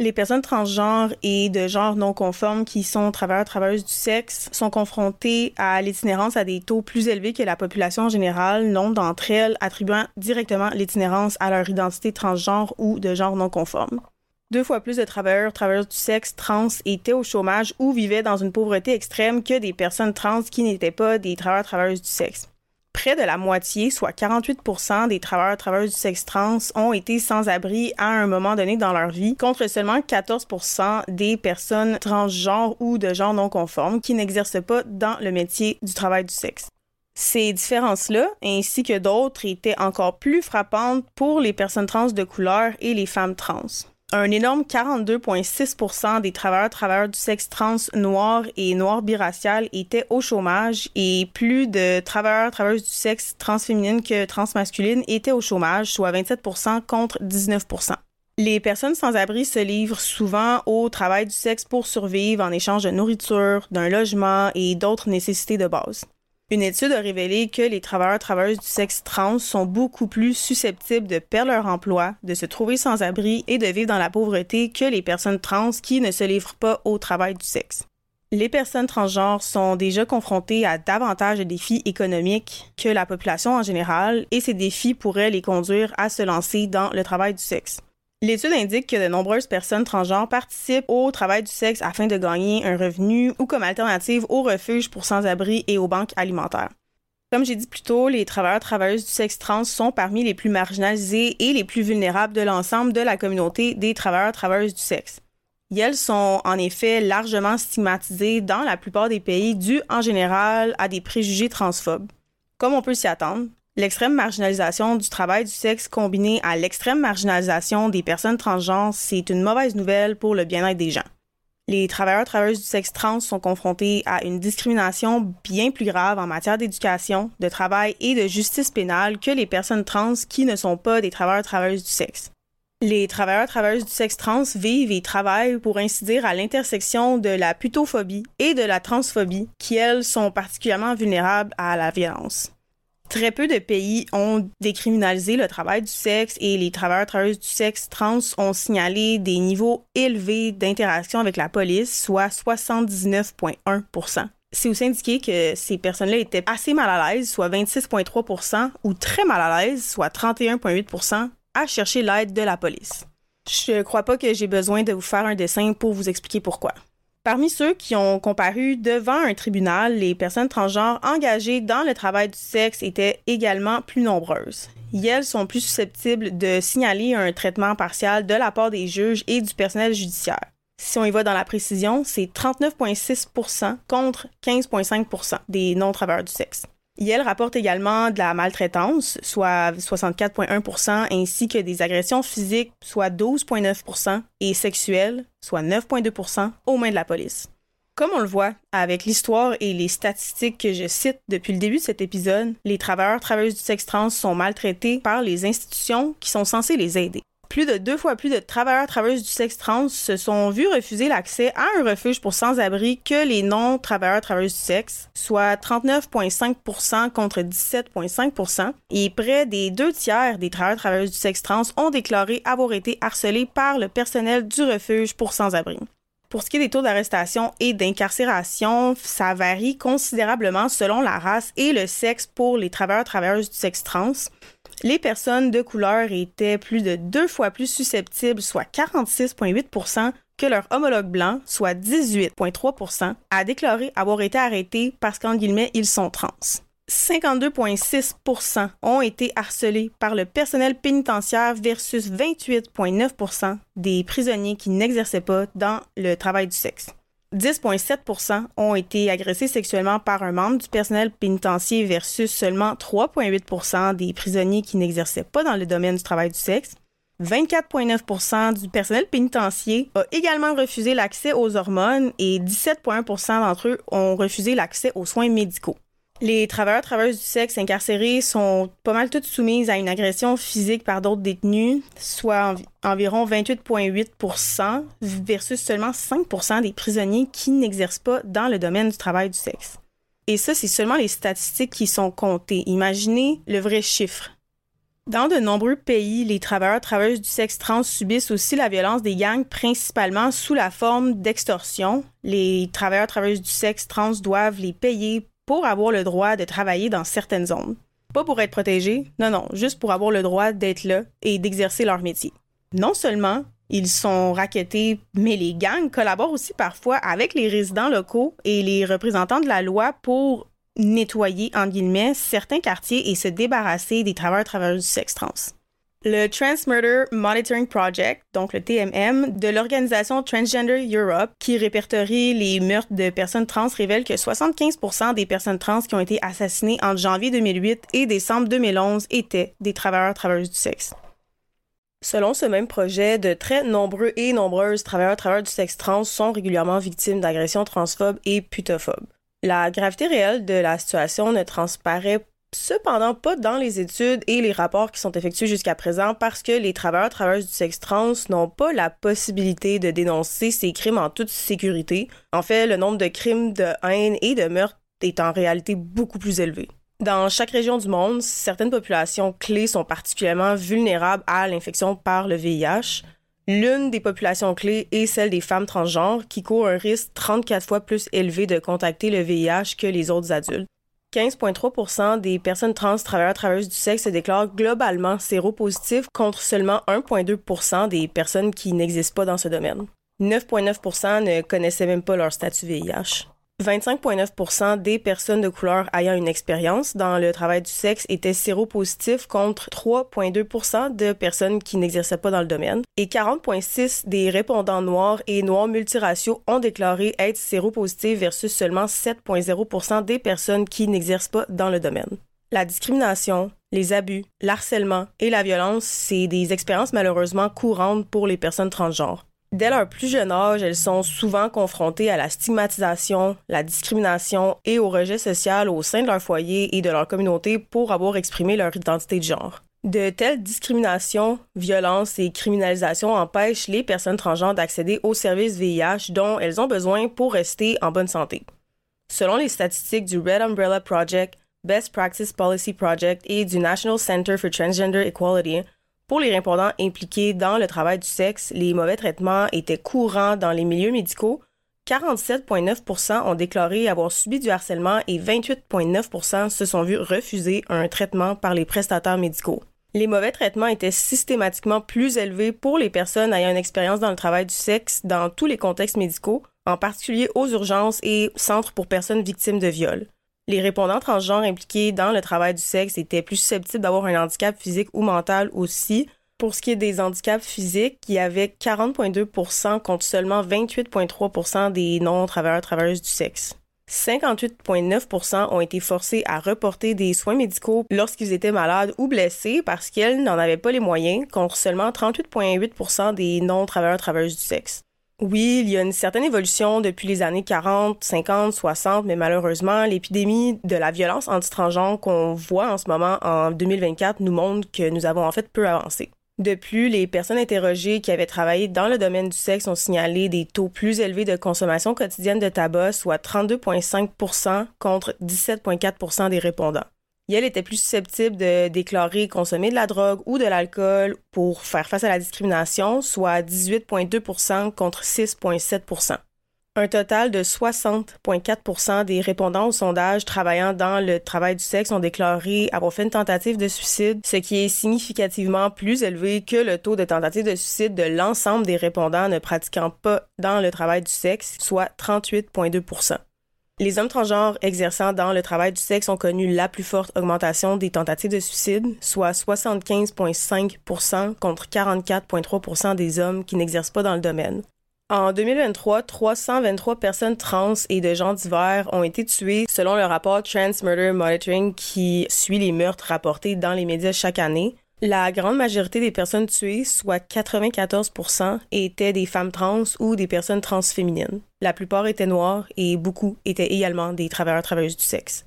Les personnes transgenres et de genre non conformes qui sont travailleurs travailleuses du sexe sont confrontées à l'itinérance à des taux plus élevés que la population en général, nombre d'entre elles attribuant directement l'itinérance à leur identité transgenre ou de genre non conforme. Deux fois plus de travailleurs, travailleurs du sexe trans étaient au chômage ou vivaient dans une pauvreté extrême que des personnes trans qui n'étaient pas des travailleurs, travailleuses du sexe. Près de la moitié, soit 48% des travailleurs, travailleuses du sexe trans ont été sans abri à un moment donné dans leur vie, contre seulement 14% des personnes transgenres ou de genre non conforme qui n'exercent pas dans le métier du travail du sexe. Ces différences-là, ainsi que d'autres, étaient encore plus frappantes pour les personnes trans de couleur et les femmes trans un énorme 42,6% des travailleurs travailleurs du sexe trans noir et noir biracial étaient au chômage et plus de travailleurs travailleuses du sexe transféminine que transmasculine étaient au chômage, soit 27% contre 19% les personnes sans abri se livrent souvent au travail du sexe pour survivre en échange de nourriture, d'un logement et d'autres nécessités de base. Une étude a révélé que les travailleurs travailleuses du sexe trans sont beaucoup plus susceptibles de perdre leur emploi, de se trouver sans abri et de vivre dans la pauvreté que les personnes trans qui ne se livrent pas au travail du sexe. Les personnes transgenres sont déjà confrontées à davantage de défis économiques que la population en général et ces défis pourraient les conduire à se lancer dans le travail du sexe. L'étude indique que de nombreuses personnes transgenres participent au travail du sexe afin de gagner un revenu ou comme alternative au refuge pour sans-abri et aux banques alimentaires. Comme j'ai dit plus tôt, les travailleurs travailleuses du sexe trans sont parmi les plus marginalisés et les plus vulnérables de l'ensemble de la communauté des travailleurs travailleuses du sexe. elles sont en effet largement stigmatisées dans la plupart des pays dû en général à des préjugés transphobes. Comme on peut s'y attendre, L'extrême marginalisation du travail du sexe combinée à l'extrême marginalisation des personnes transgenres, c'est une mauvaise nouvelle pour le bien-être des gens. Les travailleurs travailleuses du sexe trans sont confrontés à une discrimination bien plus grave en matière d'éducation, de travail et de justice pénale que les personnes trans qui ne sont pas des travailleurs travailleuses du sexe. Les travailleurs travailleuses du sexe trans vivent et travaillent pour ainsi à l'intersection de la putophobie et de la transphobie qui elles sont particulièrement vulnérables à la violence. Très peu de pays ont décriminalisé le travail du sexe et les travailleurs travailleuses du sexe trans ont signalé des niveaux élevés d'interaction avec la police, soit 79,1% c'est aussi indiqué que ces personnes-là étaient assez mal à l'aise, soit 26,3% ou très mal à l'aise, soit 31,8% à chercher l'aide de la police. Je crois pas que j'ai besoin de vous faire un dessin pour vous expliquer pourquoi. Parmi ceux qui ont comparu devant un tribunal, les personnes transgenres engagées dans le travail du sexe étaient également plus nombreuses. elles sont plus susceptibles de signaler un traitement partial de la part des juges et du personnel judiciaire. Si on y va dans la précision, c'est 39,6% contre 15,5% des non-travailleurs du sexe. Yale rapporte également de la maltraitance, soit 64,1% ainsi que des agressions physiques, soit 12,9% et sexuelles, soit 9,2% aux mains de la police. Comme on le voit avec l'histoire et les statistiques que je cite depuis le début de cet épisode, les travailleurs travailleuses du sexe trans sont maltraités par les institutions qui sont censées les aider. Plus de deux fois plus de travailleurs travailleuses du sexe trans se sont vus refuser l'accès à un refuge pour sans-abri que les non-travailleurs travailleuses du sexe, soit 39,5% contre 17,5% et près des deux tiers des travailleurs travailleuses du sexe trans ont déclaré avoir été harcelés par le personnel du refuge pour sans-abri. Pour ce qui est des taux d'arrestation et d'incarcération, ça varie considérablement selon la race et le sexe pour les travailleurs travailleuses du sexe trans. Les personnes de couleur étaient plus de deux fois plus susceptibles, soit 46,8% que leurs homologues blancs, soit 18,3% à déclarer avoir été arrêtés parce qu'en guillemets, ils sont trans. 52,6% ont été harcelés par le personnel pénitentiaire versus 28,9% des prisonniers qui n'exerçaient pas dans le travail du sexe. 10,7% ont été agressés sexuellement par un membre du personnel pénitentiaire versus seulement 3,8% des prisonniers qui n'exerçaient pas dans le domaine du travail du sexe. 24,9% du personnel pénitentiaire a également refusé l'accès aux hormones et 17,1% d'entre eux ont refusé l'accès aux soins médicaux. Les travailleurs travailleuses du sexe incarcérés sont pas mal toutes soumises à une agression physique par d'autres détenus, soit environ 28,8% versus seulement 5% des prisonniers qui n'exercent pas dans le domaine du travail du sexe. Et ça, c'est seulement les statistiques qui sont comptées. Imaginez le vrai chiffre. Dans de nombreux pays, les travailleurs travailleuses du sexe trans subissent aussi la violence des gangs, principalement sous la forme d'extorsion. Les travailleurs travailleuses du sexe trans doivent les payer pour avoir le droit de travailler dans certaines zones. Pas pour être protégés, non, non, juste pour avoir le droit d'être là et d'exercer leur métier. Non seulement ils sont raquettés, mais les gangs collaborent aussi parfois avec les résidents locaux et les représentants de la loi pour nettoyer, en guillemets, certains quartiers et se débarrasser des travailleurs travailleurs du sexe trans le Trans Murder Monitoring Project, donc le TMM, de l'organisation Transgender Europe, qui répertorie les meurtres de personnes trans, révèle que 75% des personnes trans qui ont été assassinées entre janvier 2008 et décembre 2011 étaient des travailleurs travailleuses du sexe. Selon ce même projet, de très nombreux et nombreuses travailleurs travailleurs du sexe trans sont régulièrement victimes d'agressions transphobes et putophobes. La gravité réelle de la situation ne transparaît cependant pas dans les études et les rapports qui sont effectués jusqu'à présent parce que les travailleurs travailleuses du sexe trans n'ont pas la possibilité de dénoncer ces crimes en toute sécurité. En fait, le nombre de crimes de haine et de meurtre est en réalité beaucoup plus élevé. Dans chaque région du monde, certaines populations clés sont particulièrement vulnérables à l'infection par le VIH. L'une des populations clés est celle des femmes transgenres qui courent un risque 34 fois plus élevé de contacter le VIH que les autres adultes. 15,3% des personnes trans travailleurs travailleuses du sexe se déclarent globalement séropositifs contre seulement 1,2% des personnes qui n'existent pas dans ce domaine. 9,9% ne connaissaient même pas leur statut VIH. 25,9% des personnes de couleur ayant une expérience dans le travail du sexe étaient séropositifs contre 3,2% de personnes qui n'exerçaient pas dans le domaine. Et 40,6 des répondants noirs et noirs multiraciaux ont déclaré être séropositifs versus seulement 7,0% des personnes qui n'exercent pas dans le domaine. La discrimination, les abus, l'harcèlement et la violence, c'est des expériences malheureusement courantes pour les personnes transgenres. Dès leur plus jeune âge, elles sont souvent confrontées à la stigmatisation, la discrimination et au rejet social au sein de leur foyer et de leur communauté pour avoir exprimé leur identité de genre. De telles discriminations, violences et criminalisations empêchent les personnes transgenres d'accéder aux services VIH dont elles ont besoin pour rester en bonne santé. Selon les statistiques du Red Umbrella Project, Best Practice Policy Project et du National Center for Transgender Equality, pour les répondants impliqués dans le travail du sexe, les mauvais traitements étaient courants dans les milieux médicaux. 47,9% ont déclaré avoir subi du harcèlement et 28,9% se sont vus refuser un traitement par les prestataires médicaux. Les mauvais traitements étaient systématiquement plus élevés pour les personnes ayant une expérience dans le travail du sexe dans tous les contextes médicaux, en particulier aux urgences et centres pour personnes victimes de viol. Les répondants transgenres impliqués dans le travail du sexe étaient plus susceptibles d'avoir un handicap physique ou mental aussi. Pour ce qui est des handicaps physiques, il y avait 40,2% contre seulement 28,3% des non-travailleurs travailleuses du sexe. 58,9% ont été forcés à reporter des soins médicaux lorsqu'ils étaient malades ou blessés parce qu'elles n'en avaient pas les moyens, contre seulement 38,8% des non-travailleurs travailleuses du sexe. Oui, il y a une certaine évolution depuis les années 40, 50, 60, mais malheureusement, l'épidémie de la violence anti-transgenre qu'on voit en ce moment en 2024 nous montre que nous avons en fait peu avancé. De plus, les personnes interrogées qui avaient travaillé dans le domaine du sexe ont signalé des taux plus élevés de consommation quotidienne de tabac, soit 32,5% contre 17,4% des répondants. Yale était plus susceptible de déclarer consommer de la drogue ou de l'alcool pour faire face à la discrimination, soit 18,2% contre 6,7% un total de 60,4% des répondants au sondage travaillant dans le travail du sexe ont déclaré avoir fait une tentative de suicide, ce qui est significativement plus élevé que le taux de tentative de suicide de l'ensemble des répondants ne pratiquant pas dans le travail du sexe, soit 38,2 les hommes transgenres exerçant dans le travail du sexe ont connu la plus forte augmentation des tentatives de suicide, soit 75,5% contre 44,3% des hommes qui n'exercent pas dans le domaine. En 2023, 323 personnes trans et de gens divers ont été tuées selon le rapport Trans Murder Monitoring qui suit les meurtres rapportés dans les médias chaque année. La grande majorité des personnes tuées, soit 94% étaient des femmes trans ou des personnes transféminines. La plupart étaient noires et beaucoup étaient également des travailleurs-travailleuses du sexe.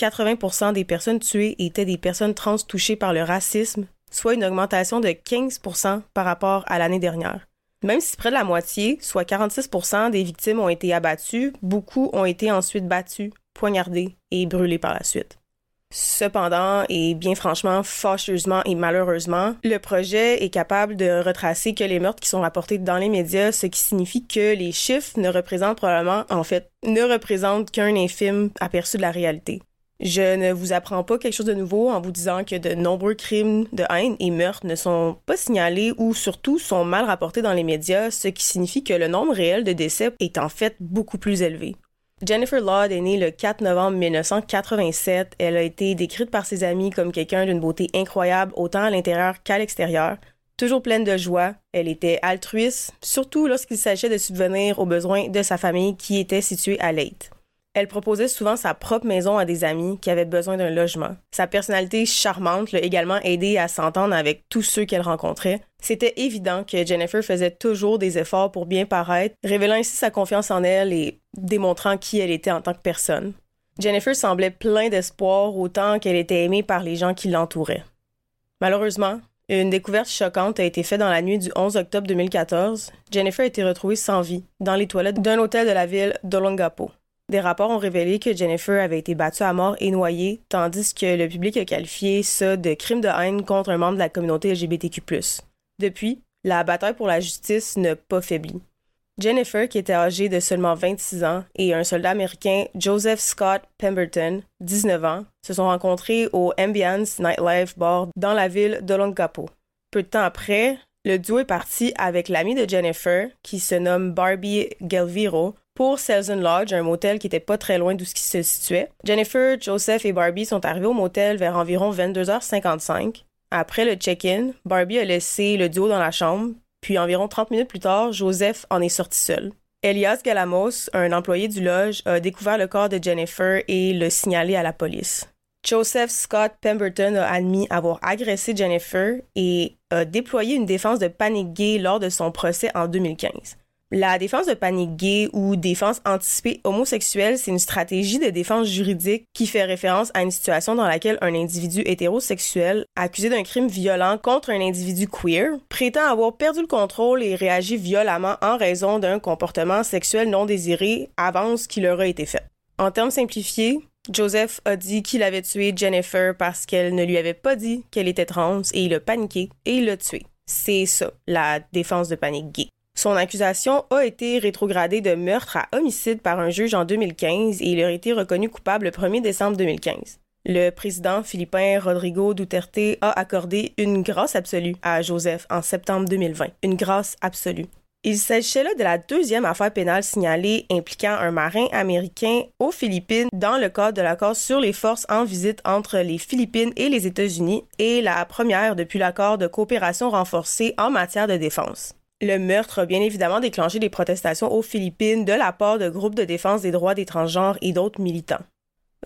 80% des personnes tuées étaient des personnes trans touchées par le racisme, soit une augmentation de 15% par rapport à l'année dernière. Même si près de la moitié, soit 46% des victimes ont été abattues, beaucoup ont été ensuite battus, poignardés et brûlés par la suite. Cependant, et bien franchement, fâcheusement et malheureusement, le projet est capable de retracer que les meurtres qui sont rapportés dans les médias, ce qui signifie que les chiffres ne représentent probablement, en fait, ne représentent qu'un infime aperçu de la réalité. Je ne vous apprends pas quelque chose de nouveau en vous disant que de nombreux crimes de haine et meurtres ne sont pas signalés ou surtout sont mal rapportés dans les médias, ce qui signifie que le nombre réel de décès est en fait beaucoup plus élevé. Jennifer Laud est née le 4 novembre 1987. Elle a été décrite par ses amis comme quelqu'un d'une beauté incroyable autant à l'intérieur qu'à l'extérieur. Toujours pleine de joie, elle était altruiste, surtout lorsqu'il s'agissait de subvenir aux besoins de sa famille qui était située à Leyte. Elle proposait souvent sa propre maison à des amis qui avaient besoin d'un logement. Sa personnalité charmante l'a également aidé à s'entendre avec tous ceux qu'elle rencontrait. C'était évident que Jennifer faisait toujours des efforts pour bien paraître, révélant ainsi sa confiance en elle et démontrant qui elle était en tant que personne. Jennifer semblait plein d'espoir autant qu'elle était aimée par les gens qui l'entouraient. Malheureusement, une découverte choquante a été faite dans la nuit du 11 octobre 2014. Jennifer a été retrouvée sans vie dans les toilettes d'un hôtel de la ville d'Olongapo. Des rapports ont révélé que Jennifer avait été battue à mort et noyée, tandis que le public a qualifié ça de crime de haine contre un membre de la communauté LGBTQ. Depuis, la bataille pour la justice n'a pas faibli. Jennifer, qui était âgée de seulement 26 ans, et un soldat américain, Joseph Scott Pemberton, 19 ans, se sont rencontrés au Ambiance Nightlife Bar dans la ville d'Olongapo. Peu de temps après, le duo est parti avec l'ami de Jennifer, qui se nomme Barbie Gelviro, pour Selzen Lodge, un motel qui était pas très loin d'où ce qui se situait. Jennifer, Joseph et Barbie sont arrivés au motel vers environ 22h55. Après le check-in, Barbie a laissé le duo dans la chambre, puis environ 30 minutes plus tard, Joseph en est sorti seul. Elias Galamos, un employé du lodge, a découvert le corps de Jennifer et l'a signalé à la police. Joseph Scott Pemberton a admis avoir agressé Jennifer et a déployé une défense de panique gay lors de son procès en 2015. La défense de panique gay ou défense anticipée homosexuelle, c'est une stratégie de défense juridique qui fait référence à une situation dans laquelle un individu hétérosexuel, accusé d'un crime violent contre un individu queer, prétend avoir perdu le contrôle et réagit violemment en raison d'un comportement sexuel non désiré avant ce qui leur a été fait. En termes simplifiés, Joseph a dit qu'il avait tué Jennifer parce qu'elle ne lui avait pas dit qu'elle était trans et il a paniqué et il l'a tué. C'est ça, la défense de panique gay. Son accusation a été rétrogradée de meurtre à homicide par un juge en 2015 et il a été reconnu coupable le 1er décembre 2015. Le président philippin Rodrigo Duterte a accordé une grâce absolue à Joseph en septembre 2020. Une grâce absolue. Il s'agissait là de la deuxième affaire pénale signalée impliquant un marin américain aux Philippines dans le cadre de l'accord sur les forces en visite entre les Philippines et les États-Unis et la première depuis l'accord de coopération renforcée en matière de défense. Le meurtre a bien évidemment déclenché des protestations aux Philippines de la part de groupes de défense des droits des transgenres et d'autres militants.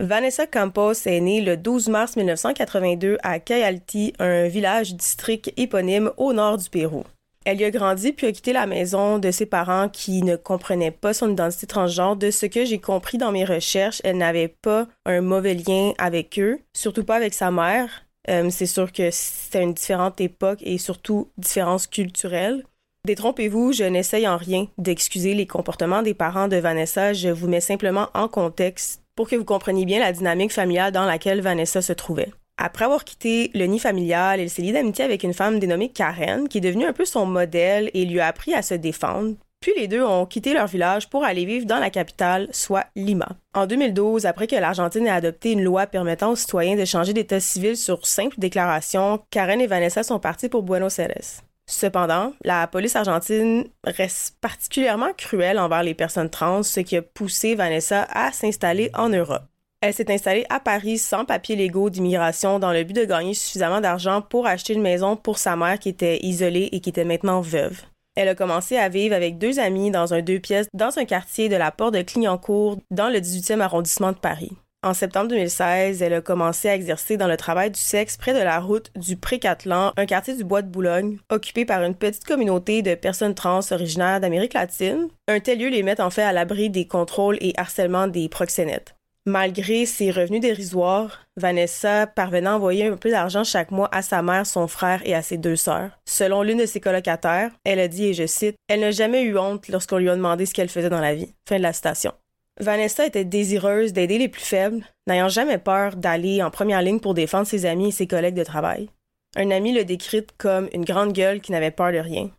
Vanessa Campos est née le 12 mars 1982 à Cayalti, un village district éponyme au nord du Pérou. Elle y a grandi puis a quitté la maison de ses parents qui ne comprenaient pas son identité transgenre. De ce que j'ai compris dans mes recherches, elle n'avait pas un mauvais lien avec eux, surtout pas avec sa mère. Euh, c'est sûr que c'était une différente époque et surtout différence culturelle. Détrompez-vous, je n'essaye en rien d'excuser les comportements des parents de Vanessa, je vous mets simplement en contexte pour que vous compreniez bien la dynamique familiale dans laquelle Vanessa se trouvait. Après avoir quitté le nid familial, elle s'est liée d'amitié avec une femme dénommée Karen, qui est devenue un peu son modèle et lui a appris à se défendre. Puis les deux ont quitté leur village pour aller vivre dans la capitale, soit Lima. En 2012, après que l'Argentine ait adopté une loi permettant aux citoyens de changer d'état civil sur simple déclaration, Karen et Vanessa sont partis pour Buenos Aires. Cependant, la police argentine reste particulièrement cruelle envers les personnes trans, ce qui a poussé Vanessa à s'installer en Europe. Elle s'est installée à Paris sans papiers légaux d'immigration dans le but de gagner suffisamment d'argent pour acheter une maison pour sa mère qui était isolée et qui était maintenant veuve. Elle a commencé à vivre avec deux amis dans un deux pièces dans un quartier de la Porte de Clignancourt dans le 18e arrondissement de Paris. En septembre 2016, elle a commencé à exercer dans le travail du sexe près de la route du Pré-Catlan, un quartier du Bois de Boulogne, occupé par une petite communauté de personnes trans originaires d'Amérique latine. Un tel lieu les met en fait à l'abri des contrôles et harcèlements des proxénètes. Malgré ses revenus dérisoires, Vanessa parvenait à envoyer un peu d'argent chaque mois à sa mère, son frère et à ses deux sœurs. Selon l'une de ses colocataires, elle a dit, et je cite, Elle n'a jamais eu honte lorsqu'on lui a demandé ce qu'elle faisait dans la vie. Fin de la citation. Vanessa était désireuse d'aider les plus faibles, n'ayant jamais peur d'aller en première ligne pour défendre ses amis et ses collègues de travail. Un ami le décrit comme une grande gueule qui n'avait peur de rien.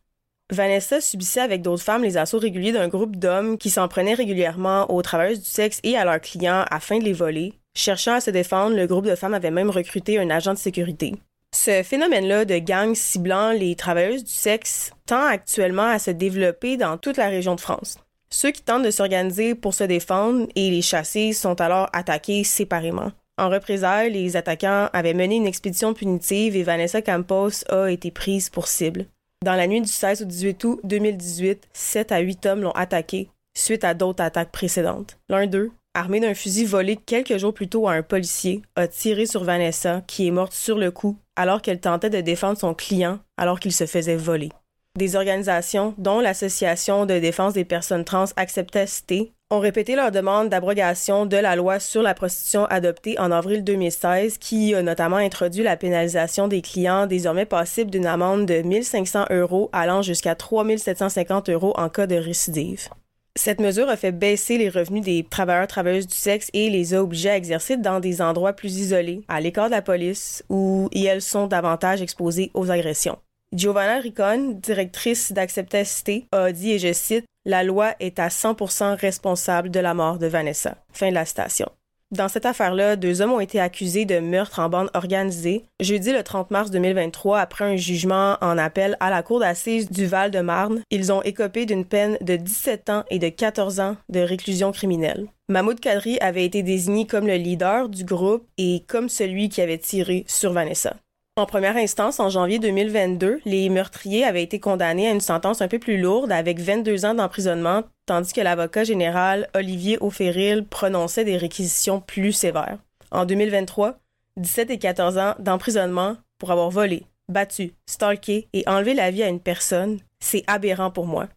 Vanessa subissait avec d'autres femmes les assauts réguliers d'un groupe d'hommes qui s'en prenaient régulièrement aux travailleuses du sexe et à leurs clients afin de les voler. Cherchant à se défendre, le groupe de femmes avait même recruté un agent de sécurité. Ce phénomène-là de gangs ciblant les travailleuses du sexe tend actuellement à se développer dans toute la région de France. Ceux qui tentent de s'organiser pour se défendre et les chasser sont alors attaqués séparément. En représailles, les attaquants avaient mené une expédition punitive et Vanessa Campos a été prise pour cible. Dans la nuit du 16 au 18 août 2018, 7 à 8 hommes l'ont attaqué suite à d'autres attaques précédentes. L'un d'eux, armé d'un fusil volé quelques jours plus tôt à un policier, a tiré sur Vanessa, qui est morte sur le coup alors qu'elle tentait de défendre son client alors qu'il se faisait voler. Des organisations, dont l'Association de défense des personnes trans Accepta Cité, ont répété leur demande d'abrogation de la loi sur la prostitution adoptée en avril 2016 qui a notamment introduit la pénalisation des clients désormais passible d'une amende de 1500 euros allant jusqu'à 3750 euros en cas de récidive. Cette mesure a fait baisser les revenus des travailleurs travailleuses du sexe et les a obligés à exercer dans des endroits plus isolés, à l'écart de la police, où elles sont davantage exposées aux agressions. Giovanna Ricon, directrice d'Acceptacité, a dit, et je cite, La loi est à 100% responsable de la mort de Vanessa. Fin de la citation. Dans cette affaire-là, deux hommes ont été accusés de meurtre en bande organisée jeudi le 30 mars 2023 après un jugement en appel à la cour d'assises du Val-de-Marne. Ils ont écopé d'une peine de 17 ans et de 14 ans de réclusion criminelle. Mahmoud Kadri avait été désigné comme le leader du groupe et comme celui qui avait tiré sur Vanessa. En première instance, en janvier 2022, les meurtriers avaient été condamnés à une sentence un peu plus lourde avec 22 ans d'emprisonnement, tandis que l'avocat général Olivier Auferil prononçait des réquisitions plus sévères. En 2023, 17 et 14 ans d'emprisonnement pour avoir volé, battu, stalké et enlevé la vie à une personne, c'est aberrant pour moi.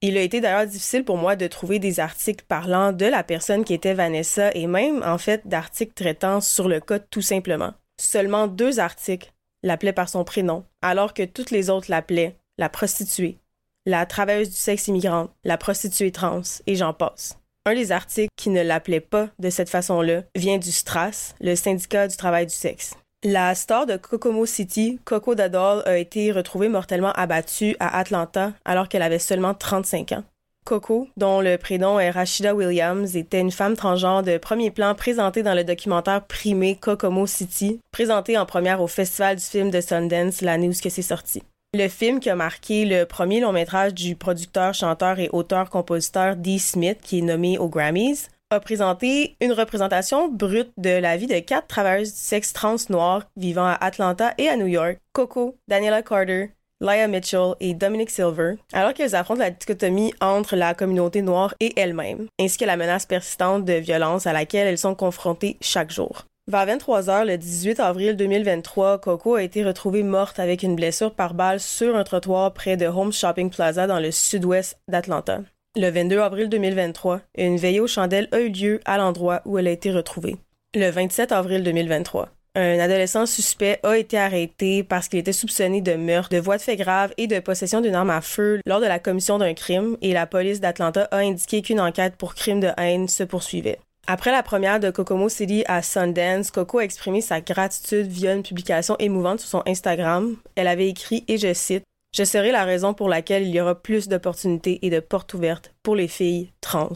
Il a été d'ailleurs difficile pour moi de trouver des articles parlant de la personne qui était Vanessa et même en fait d'articles traitant sur le cas tout simplement. Seulement deux articles l'appelait par son prénom, alors que toutes les autres l'appelaient la prostituée, la travailleuse du sexe immigrante, la prostituée trans, et j'en passe. Un des articles qui ne l'appelait pas de cette façon-là vient du STRAS, le syndicat du travail du sexe. La star de Kokomo City, Coco Dadol, a été retrouvée mortellement abattue à Atlanta alors qu'elle avait seulement 35 ans. Coco, dont le prénom est Rashida Williams, était une femme transgenre de premier plan présentée dans le documentaire primé Kokomo City, présenté en première au Festival du film de Sundance l'année où c'est sorti. Le film qui a marqué le premier long métrage du producteur, chanteur et auteur-compositeur Dee Smith, qui est nommé aux Grammys, a présenté une représentation brute de la vie de quatre travailleuses du sexe trans noires vivant à Atlanta et à New York, Coco, Daniela Carter, Leah Mitchell et Dominic Silver, alors qu'elles affrontent la dichotomie entre la communauté noire et elles-mêmes, ainsi que la menace persistante de violence à laquelle elles sont confrontées chaque jour. Vers 23 heures le 18 avril 2023, Coco a été retrouvée morte avec une blessure par balle sur un trottoir près de Home Shopping Plaza dans le sud-ouest d'Atlanta. Le 22 avril 2023, une veillée aux chandelles a eu lieu à l'endroit où elle a été retrouvée. Le 27 avril 2023, un adolescent suspect a été arrêté parce qu'il était soupçonné de meurtre, de voies de fait grave et de possession d'une arme à feu lors de la commission d'un crime et la police d'Atlanta a indiqué qu'une enquête pour crime de haine se poursuivait. Après la première de Kokomo City à Sundance, Coco a exprimé sa gratitude via une publication émouvante sur son Instagram. Elle avait écrit, et je cite, Je serai la raison pour laquelle il y aura plus d'opportunités et de portes ouvertes pour les filles trans.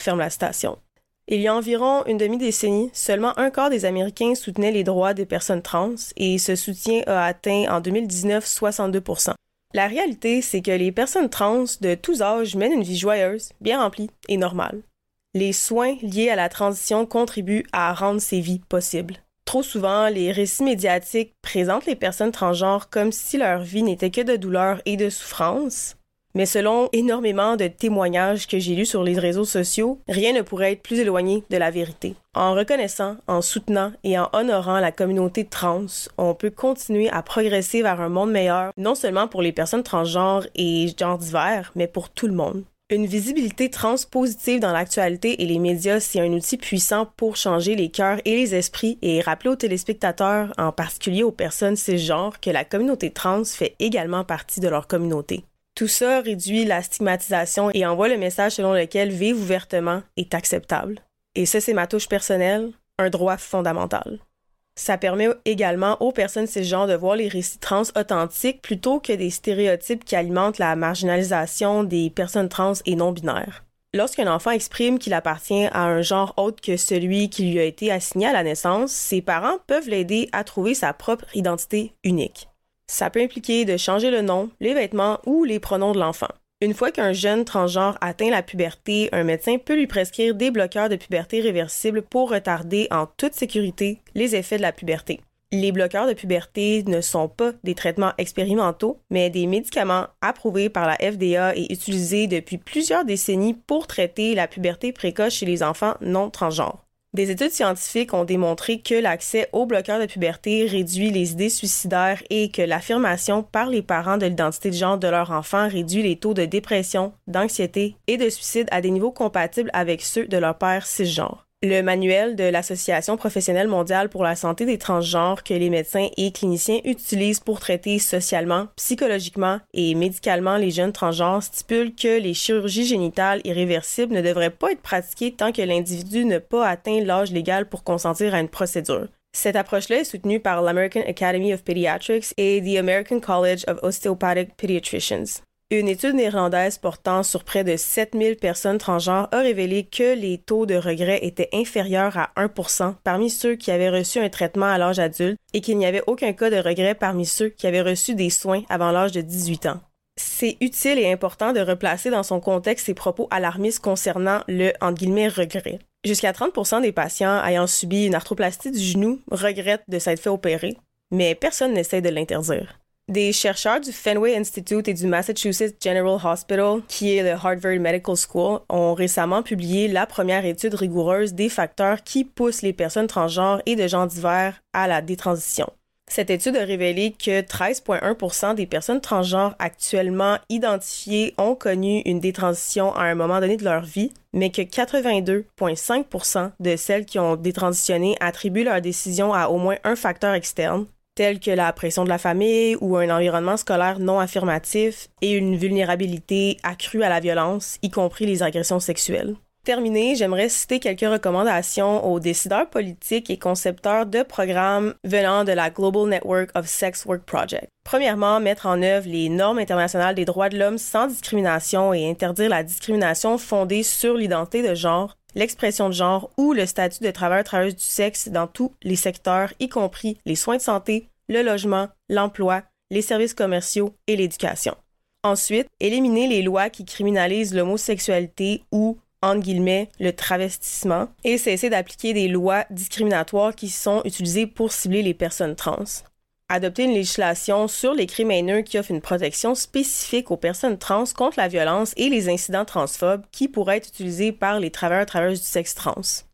Ferme la station. Il y a environ une demi-décennie, seulement un quart des Américains soutenaient les droits des personnes trans et ce soutien a atteint en 2019 62% La réalité, c'est que les personnes trans de tous âges mènent une vie joyeuse, bien remplie et normale. Les soins liés à la transition contribuent à rendre ces vies possibles. Trop souvent, les récits médiatiques présentent les personnes transgenres comme si leur vie n'était que de douleur et de souffrance. Mais selon énormément de témoignages que j'ai lus sur les réseaux sociaux, rien ne pourrait être plus éloigné de la vérité. En reconnaissant, en soutenant et en honorant la communauté trans, on peut continuer à progresser vers un monde meilleur, non seulement pour les personnes transgenres et genres divers, mais pour tout le monde. Une visibilité transpositive dans l'actualité et les médias, c'est un outil puissant pour changer les cœurs et les esprits et rappeler aux téléspectateurs, en particulier aux personnes cisgenres, que la communauté trans fait également partie de leur communauté. Tout ça réduit la stigmatisation et envoie le message selon lequel vivre ouvertement est acceptable. Et ça, c'est ma touche personnelle, un droit fondamental. Ça permet également aux personnes cisgenres de voir les récits trans authentiques plutôt que des stéréotypes qui alimentent la marginalisation des personnes trans et non binaires. Lorsqu'un enfant exprime qu'il appartient à un genre autre que celui qui lui a été assigné à la naissance, ses parents peuvent l'aider à trouver sa propre identité unique. Ça peut impliquer de changer le nom, les vêtements ou les pronoms de l'enfant. Une fois qu'un jeune transgenre atteint la puberté, un médecin peut lui prescrire des bloqueurs de puberté réversibles pour retarder en toute sécurité les effets de la puberté. Les bloqueurs de puberté ne sont pas des traitements expérimentaux, mais des médicaments approuvés par la FDA et utilisés depuis plusieurs décennies pour traiter la puberté précoce chez les enfants non transgenres. Des études scientifiques ont démontré que l'accès aux bloqueurs de puberté réduit les idées suicidaires et que l'affirmation par les parents de l'identité de genre de leur enfant réduit les taux de dépression, d'anxiété et de suicide à des niveaux compatibles avec ceux de leur père cisgenre le manuel de l'Association professionnelle mondiale pour la santé des transgenres que les médecins et cliniciens utilisent pour traiter socialement, psychologiquement et médicalement les jeunes transgenres stipule que les chirurgies génitales irréversibles ne devraient pas être pratiquées tant que l'individu n'a pas atteint l'âge légal pour consentir à une procédure. Cette approche-là est soutenue par l'American Academy of Pediatrics et the American College of Osteopathic Pediatricians. Une étude néerlandaise portant sur près de 7000 personnes transgenres a révélé que les taux de regret étaient inférieurs à 1% parmi ceux qui avaient reçu un traitement à l'âge adulte et qu'il n'y avait aucun cas de regret parmi ceux qui avaient reçu des soins avant l'âge de 18 ans. C'est utile et important de replacer dans son contexte ces propos alarmistes concernant le regret. Jusqu'à 30% des patients ayant subi une arthroplastie du genou regrettent de s'être fait opérer, mais personne n'essaie de l'interdire. Des chercheurs du Fenway Institute et du Massachusetts General Hospital, qui est le Harvard Medical School, ont récemment publié la première étude rigoureuse des facteurs qui poussent les personnes transgenres et de gens divers à la détransition. Cette étude a révélé que 13,1% des personnes transgenres actuellement identifiées ont connu une détransition à un moment donné de leur vie, mais que 82,5% de celles qui ont détransitionné attribuent leur décision à au moins un facteur externe, tels que la pression de la famille ou un environnement scolaire non affirmatif et une vulnérabilité accrue à la violence, y compris les agressions sexuelles. Terminé, j'aimerais citer quelques recommandations aux décideurs politiques et concepteurs de programmes venant de la Global Network of Sex Work Project. Premièrement, mettre en œuvre les normes internationales des droits de l'homme sans discrimination et interdire la discrimination fondée sur l'identité de genre l'expression de genre ou le statut de travailleur-travailleuse du sexe dans tous les secteurs, y compris les soins de santé, le logement, l'emploi, les services commerciaux et l'éducation. Ensuite, éliminer les lois qui criminalisent l'homosexualité ou, entre guillemets, le travestissement et cesser d'appliquer des lois discriminatoires qui sont utilisées pour cibler les personnes trans adopter une législation sur les crimes haineux qui offre une protection spécifique aux personnes trans contre la violence et les incidents transphobes qui pourraient être utilisés par les travailleurs travailleuses du sexe trans.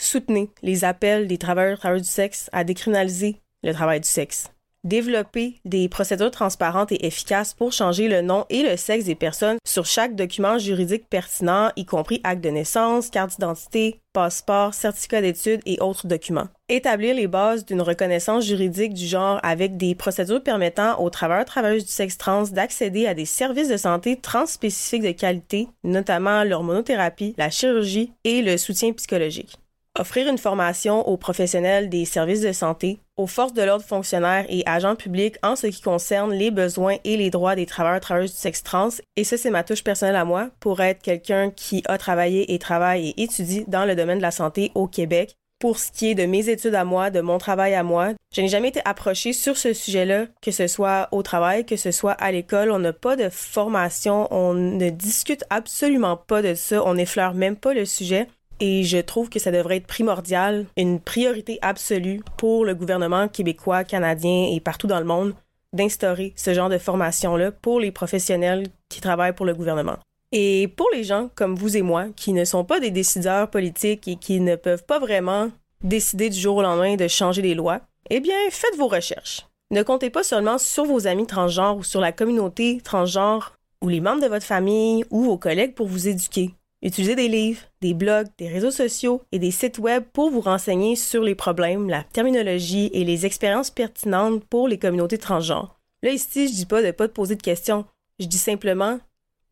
Soutenez les appels des travailleurs et travailleurs du sexe à décriminaliser le travail du sexe. Développer des procédures transparentes et efficaces pour changer le nom et le sexe des personnes sur chaque document juridique pertinent, y compris acte de naissance, carte d'identité, passeport, certificat d'études et autres documents. Établir les bases d'une reconnaissance juridique du genre avec des procédures permettant aux travailleurs travailleuses du sexe trans d'accéder à des services de santé transspécifiques de qualité, notamment l'hormonothérapie, la chirurgie et le soutien psychologique offrir une formation aux professionnels des services de santé, aux forces de l'ordre fonctionnaires et agents publics en ce qui concerne les besoins et les droits des travailleurs travailleuses du sexe trans. Et ça, c'est ma touche personnelle à moi pour être quelqu'un qui a travaillé et travaille et étudie dans le domaine de la santé au Québec. Pour ce qui est de mes études à moi, de mon travail à moi, je n'ai jamais été approchée sur ce sujet-là, que ce soit au travail, que ce soit à l'école. On n'a pas de formation, on ne discute absolument pas de ça, on n'effleure même pas le sujet. Et je trouve que ça devrait être primordial, une priorité absolue pour le gouvernement québécois, canadien et partout dans le monde d'instaurer ce genre de formation-là pour les professionnels qui travaillent pour le gouvernement. Et pour les gens comme vous et moi, qui ne sont pas des décideurs politiques et qui ne peuvent pas vraiment décider du jour au lendemain de changer les lois, eh bien, faites vos recherches. Ne comptez pas seulement sur vos amis transgenres ou sur la communauté transgenre ou les membres de votre famille ou vos collègues pour vous éduquer. Utilisez des livres, des blogs, des réseaux sociaux et des sites web pour vous renseigner sur les problèmes, la terminologie et les expériences pertinentes pour les communautés transgenres. Là, ici, je dis pas de pas te poser de questions. Je dis simplement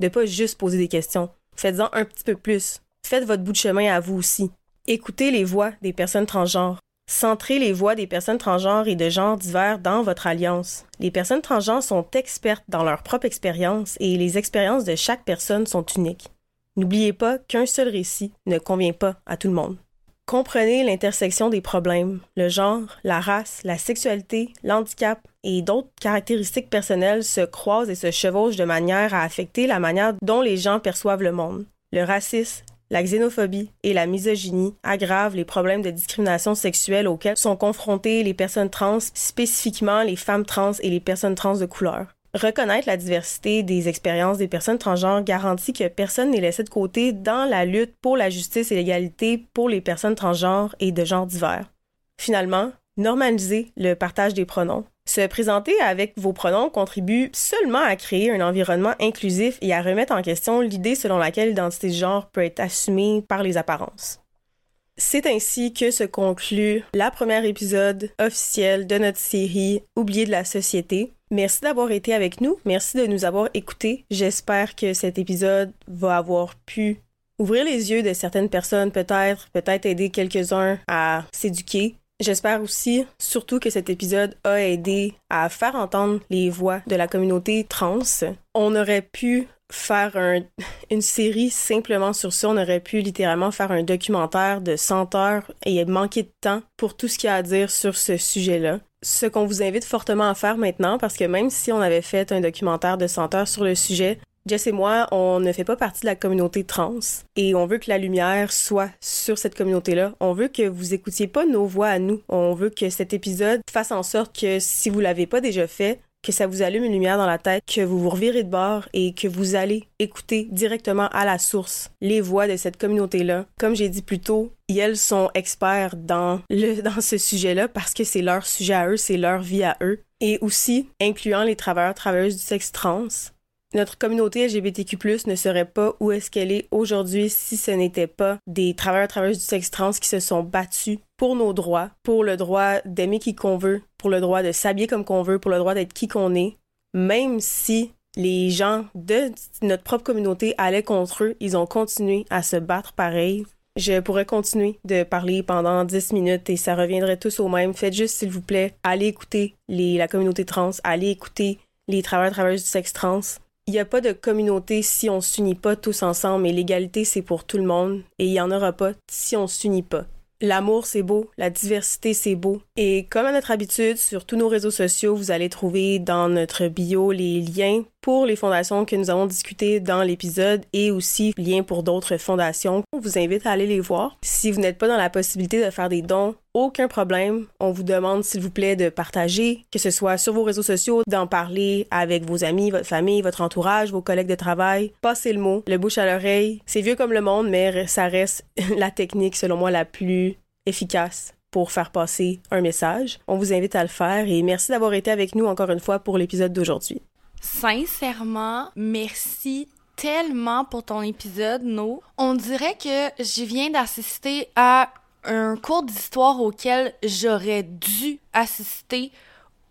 de pas juste poser des questions. Faites-en un petit peu plus. Faites votre bout de chemin à vous aussi. Écoutez les voix des personnes transgenres. Centrez les voix des personnes transgenres et de genres divers dans votre alliance. Les personnes transgenres sont expertes dans leur propre expérience et les expériences de chaque personne sont uniques. N'oubliez pas qu'un seul récit ne convient pas à tout le monde. Comprenez l'intersection des problèmes, le genre, la race, la sexualité, l'handicap et d'autres caractéristiques personnelles se croisent et se chevauchent de manière à affecter la manière dont les gens perçoivent le monde. Le racisme, la xénophobie et la misogynie aggravent les problèmes de discrimination sexuelle auxquels sont confrontées les personnes trans, spécifiquement les femmes trans et les personnes trans de couleur. Reconnaître la diversité des expériences des personnes transgenres garantit que personne n'est laissé de côté dans la lutte pour la justice et l'égalité pour les personnes transgenres et de genres divers. Finalement, normaliser le partage des pronoms. Se présenter avec vos pronoms contribue seulement à créer un environnement inclusif et à remettre en question l'idée selon laquelle l'identité de genre peut être assumée par les apparences. C'est ainsi que se conclut la première épisode officiel de notre série Oublié de la société. Merci d'avoir été avec nous. Merci de nous avoir écoutés. J'espère que cet épisode va avoir pu ouvrir les yeux de certaines personnes, peut-être, peut-être aider quelques-uns à s'éduquer. J'espère aussi, surtout, que cet épisode a aidé à faire entendre les voix de la communauté trans. On aurait pu faire une série simplement sur ça. On aurait pu littéralement faire un documentaire de 100 heures et manquer de temps pour tout ce qu'il y a à dire sur ce sujet-là ce qu'on vous invite fortement à faire maintenant, parce que même si on avait fait un documentaire de 100 heures sur le sujet, Jess et moi, on ne fait pas partie de la communauté trans et on veut que la lumière soit sur cette communauté-là. On veut que vous écoutiez pas nos voix à nous. On veut que cet épisode fasse en sorte que si vous l'avez pas déjà fait, que ça vous allume une lumière dans la tête, que vous vous revirez de bord et que vous allez écouter directement à la source les voix de cette communauté-là. Comme j'ai dit plus tôt, elles sont experts dans, le, dans ce sujet-là parce que c'est leur sujet à eux, c'est leur vie à eux. Et aussi, incluant les travailleurs, travailleuses du sexe trans, notre communauté LGBTQ+, ne serait pas où est-ce qu'elle est aujourd'hui si ce n'était pas des travailleurs travailleuses du sexe trans qui se sont battus pour nos droits, pour le droit d'aimer qui qu'on veut, pour le droit de s'habiller comme qu'on veut, pour le droit d'être qui qu'on est, même si les gens de notre propre communauté allaient contre eux, ils ont continué à se battre pareil. Je pourrais continuer de parler pendant 10 minutes et ça reviendrait tous au même. Faites juste, s'il vous plaît, allez écouter la communauté trans, allez écouter les travailleurs travailleuses du sexe trans il n'y a pas de communauté si on s'unit pas tous ensemble et l'égalité c'est pour tout le monde et il y en aura pas si on s'unit pas. L'amour c'est beau, la diversité c'est beau et comme à notre habitude sur tous nos réseaux sociaux, vous allez trouver dans notre bio les liens pour les fondations que nous avons discutées dans l'épisode et aussi lien pour d'autres fondations. On vous invite à aller les voir. Si vous n'êtes pas dans la possibilité de faire des dons, aucun problème. On vous demande, s'il vous plaît, de partager, que ce soit sur vos réseaux sociaux, d'en parler avec vos amis, votre famille, votre entourage, vos collègues de travail. Passez le mot, le bouche à l'oreille. C'est vieux comme le monde, mais ça reste la technique, selon moi, la plus efficace pour faire passer un message. On vous invite à le faire et merci d'avoir été avec nous encore une fois pour l'épisode d'aujourd'hui. Sincèrement, merci tellement pour ton épisode, No. On dirait que je viens d'assister à un cours d'histoire auquel j'aurais dû assister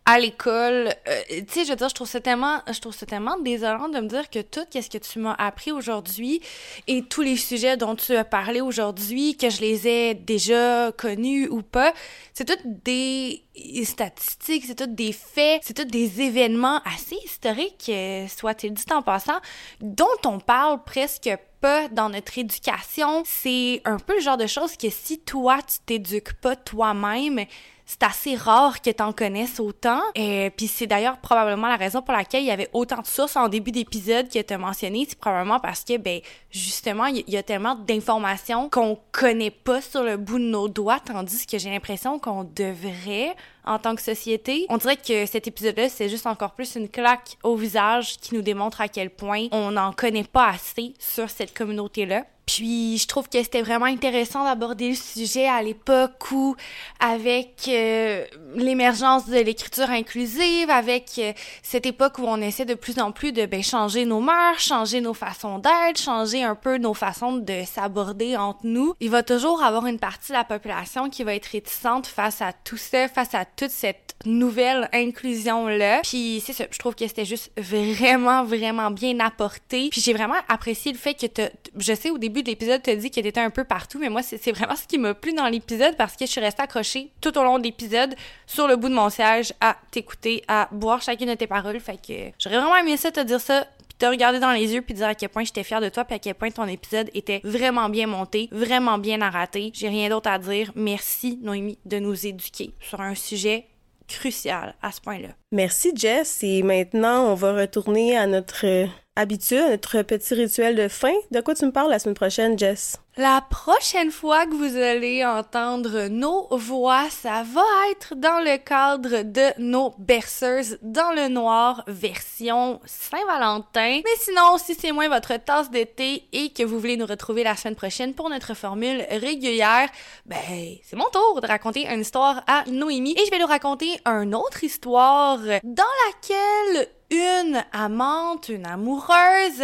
à l'école. Euh, tu sais, je veux dire, je trouve ça tellement, je trouve ça tellement désolant de me dire que tout qu'est-ce que tu m'as appris aujourd'hui et tous les sujets dont tu as parlé aujourd'hui, que je les ai déjà connus ou pas, c'est toutes des statistiques, c'est toutes des faits, c'est toutes des événements assez historiques, euh, soit-il dit en passant, dont on parle presque pas dans notre éducation. C'est un peu le genre de choses que si toi, tu t'éduques pas toi-même, c'est assez rare que t'en connaisses autant. Et puis c'est d'ailleurs probablement la raison pour laquelle il y avait autant de sources en début d'épisode que t'as mentionné. C'est probablement parce que, ben, justement, il y, a tellement d'informations qu'on connaît pas sur le bout de nos doigts, tandis que j'ai l'impression qu'on devrait en tant que société. On dirait que cet épisode-là, c'est juste encore plus une claque au visage qui nous démontre à quel point on n'en connaît pas assez sur cette communauté-là. Puis je trouve que c'était vraiment intéressant d'aborder le sujet à l'époque où, avec euh, l'émergence de l'écriture inclusive, avec euh, cette époque où on essaie de plus en plus de ben, changer nos mœurs, changer nos façons d'être, changer un peu nos façons de s'aborder entre nous, il va toujours avoir une partie de la population qui va être réticente face à tout ça, face à toute cette nouvelle inclusion-là. Puis c'est ça, je trouve que c'était juste vraiment, vraiment bien apporté. Puis j'ai vraiment apprécié le fait que je sais au début de l'épisode, tu as dit qu'elle était un peu partout, mais moi, c'est vraiment ce qui m'a plu dans l'épisode parce que je suis restée accrochée tout au long de l'épisode sur le bout de mon siège à t'écouter, à boire chacune de tes paroles. Fait que j'aurais vraiment aimé ça, te dire ça, te regarder dans les yeux puis dire à quel point j'étais fière de toi puis à quel point ton épisode était vraiment bien monté, vraiment bien narraté. J'ai rien d'autre à dire. Merci Noémie de nous éduquer sur un sujet crucial à ce point-là. Merci Jess et maintenant on va retourner à notre habitude, notre petit rituel de fin. De quoi tu me parles la semaine prochaine, Jess? La prochaine fois que vous allez entendre nos voix, ça va être dans le cadre de nos berceuses dans le noir version Saint-Valentin. Mais sinon, si c'est moins votre tasse d'été et que vous voulez nous retrouver la semaine prochaine pour notre formule régulière, ben, c'est mon tour de raconter une histoire à Noémie et je vais lui raconter une autre histoire dans laquelle une amante, une amoureuse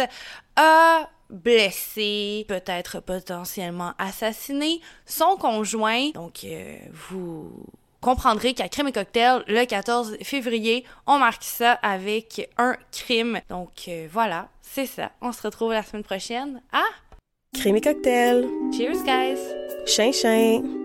a blessé, peut-être potentiellement assassiné son conjoint. Donc, euh, vous comprendrez qu'à Crime et Cocktail, le 14 février, on marque ça avec un crime. Donc, euh, voilà, c'est ça. On se retrouve la semaine prochaine à... Crime et Cocktail. Cheers, guys! Chien, chien!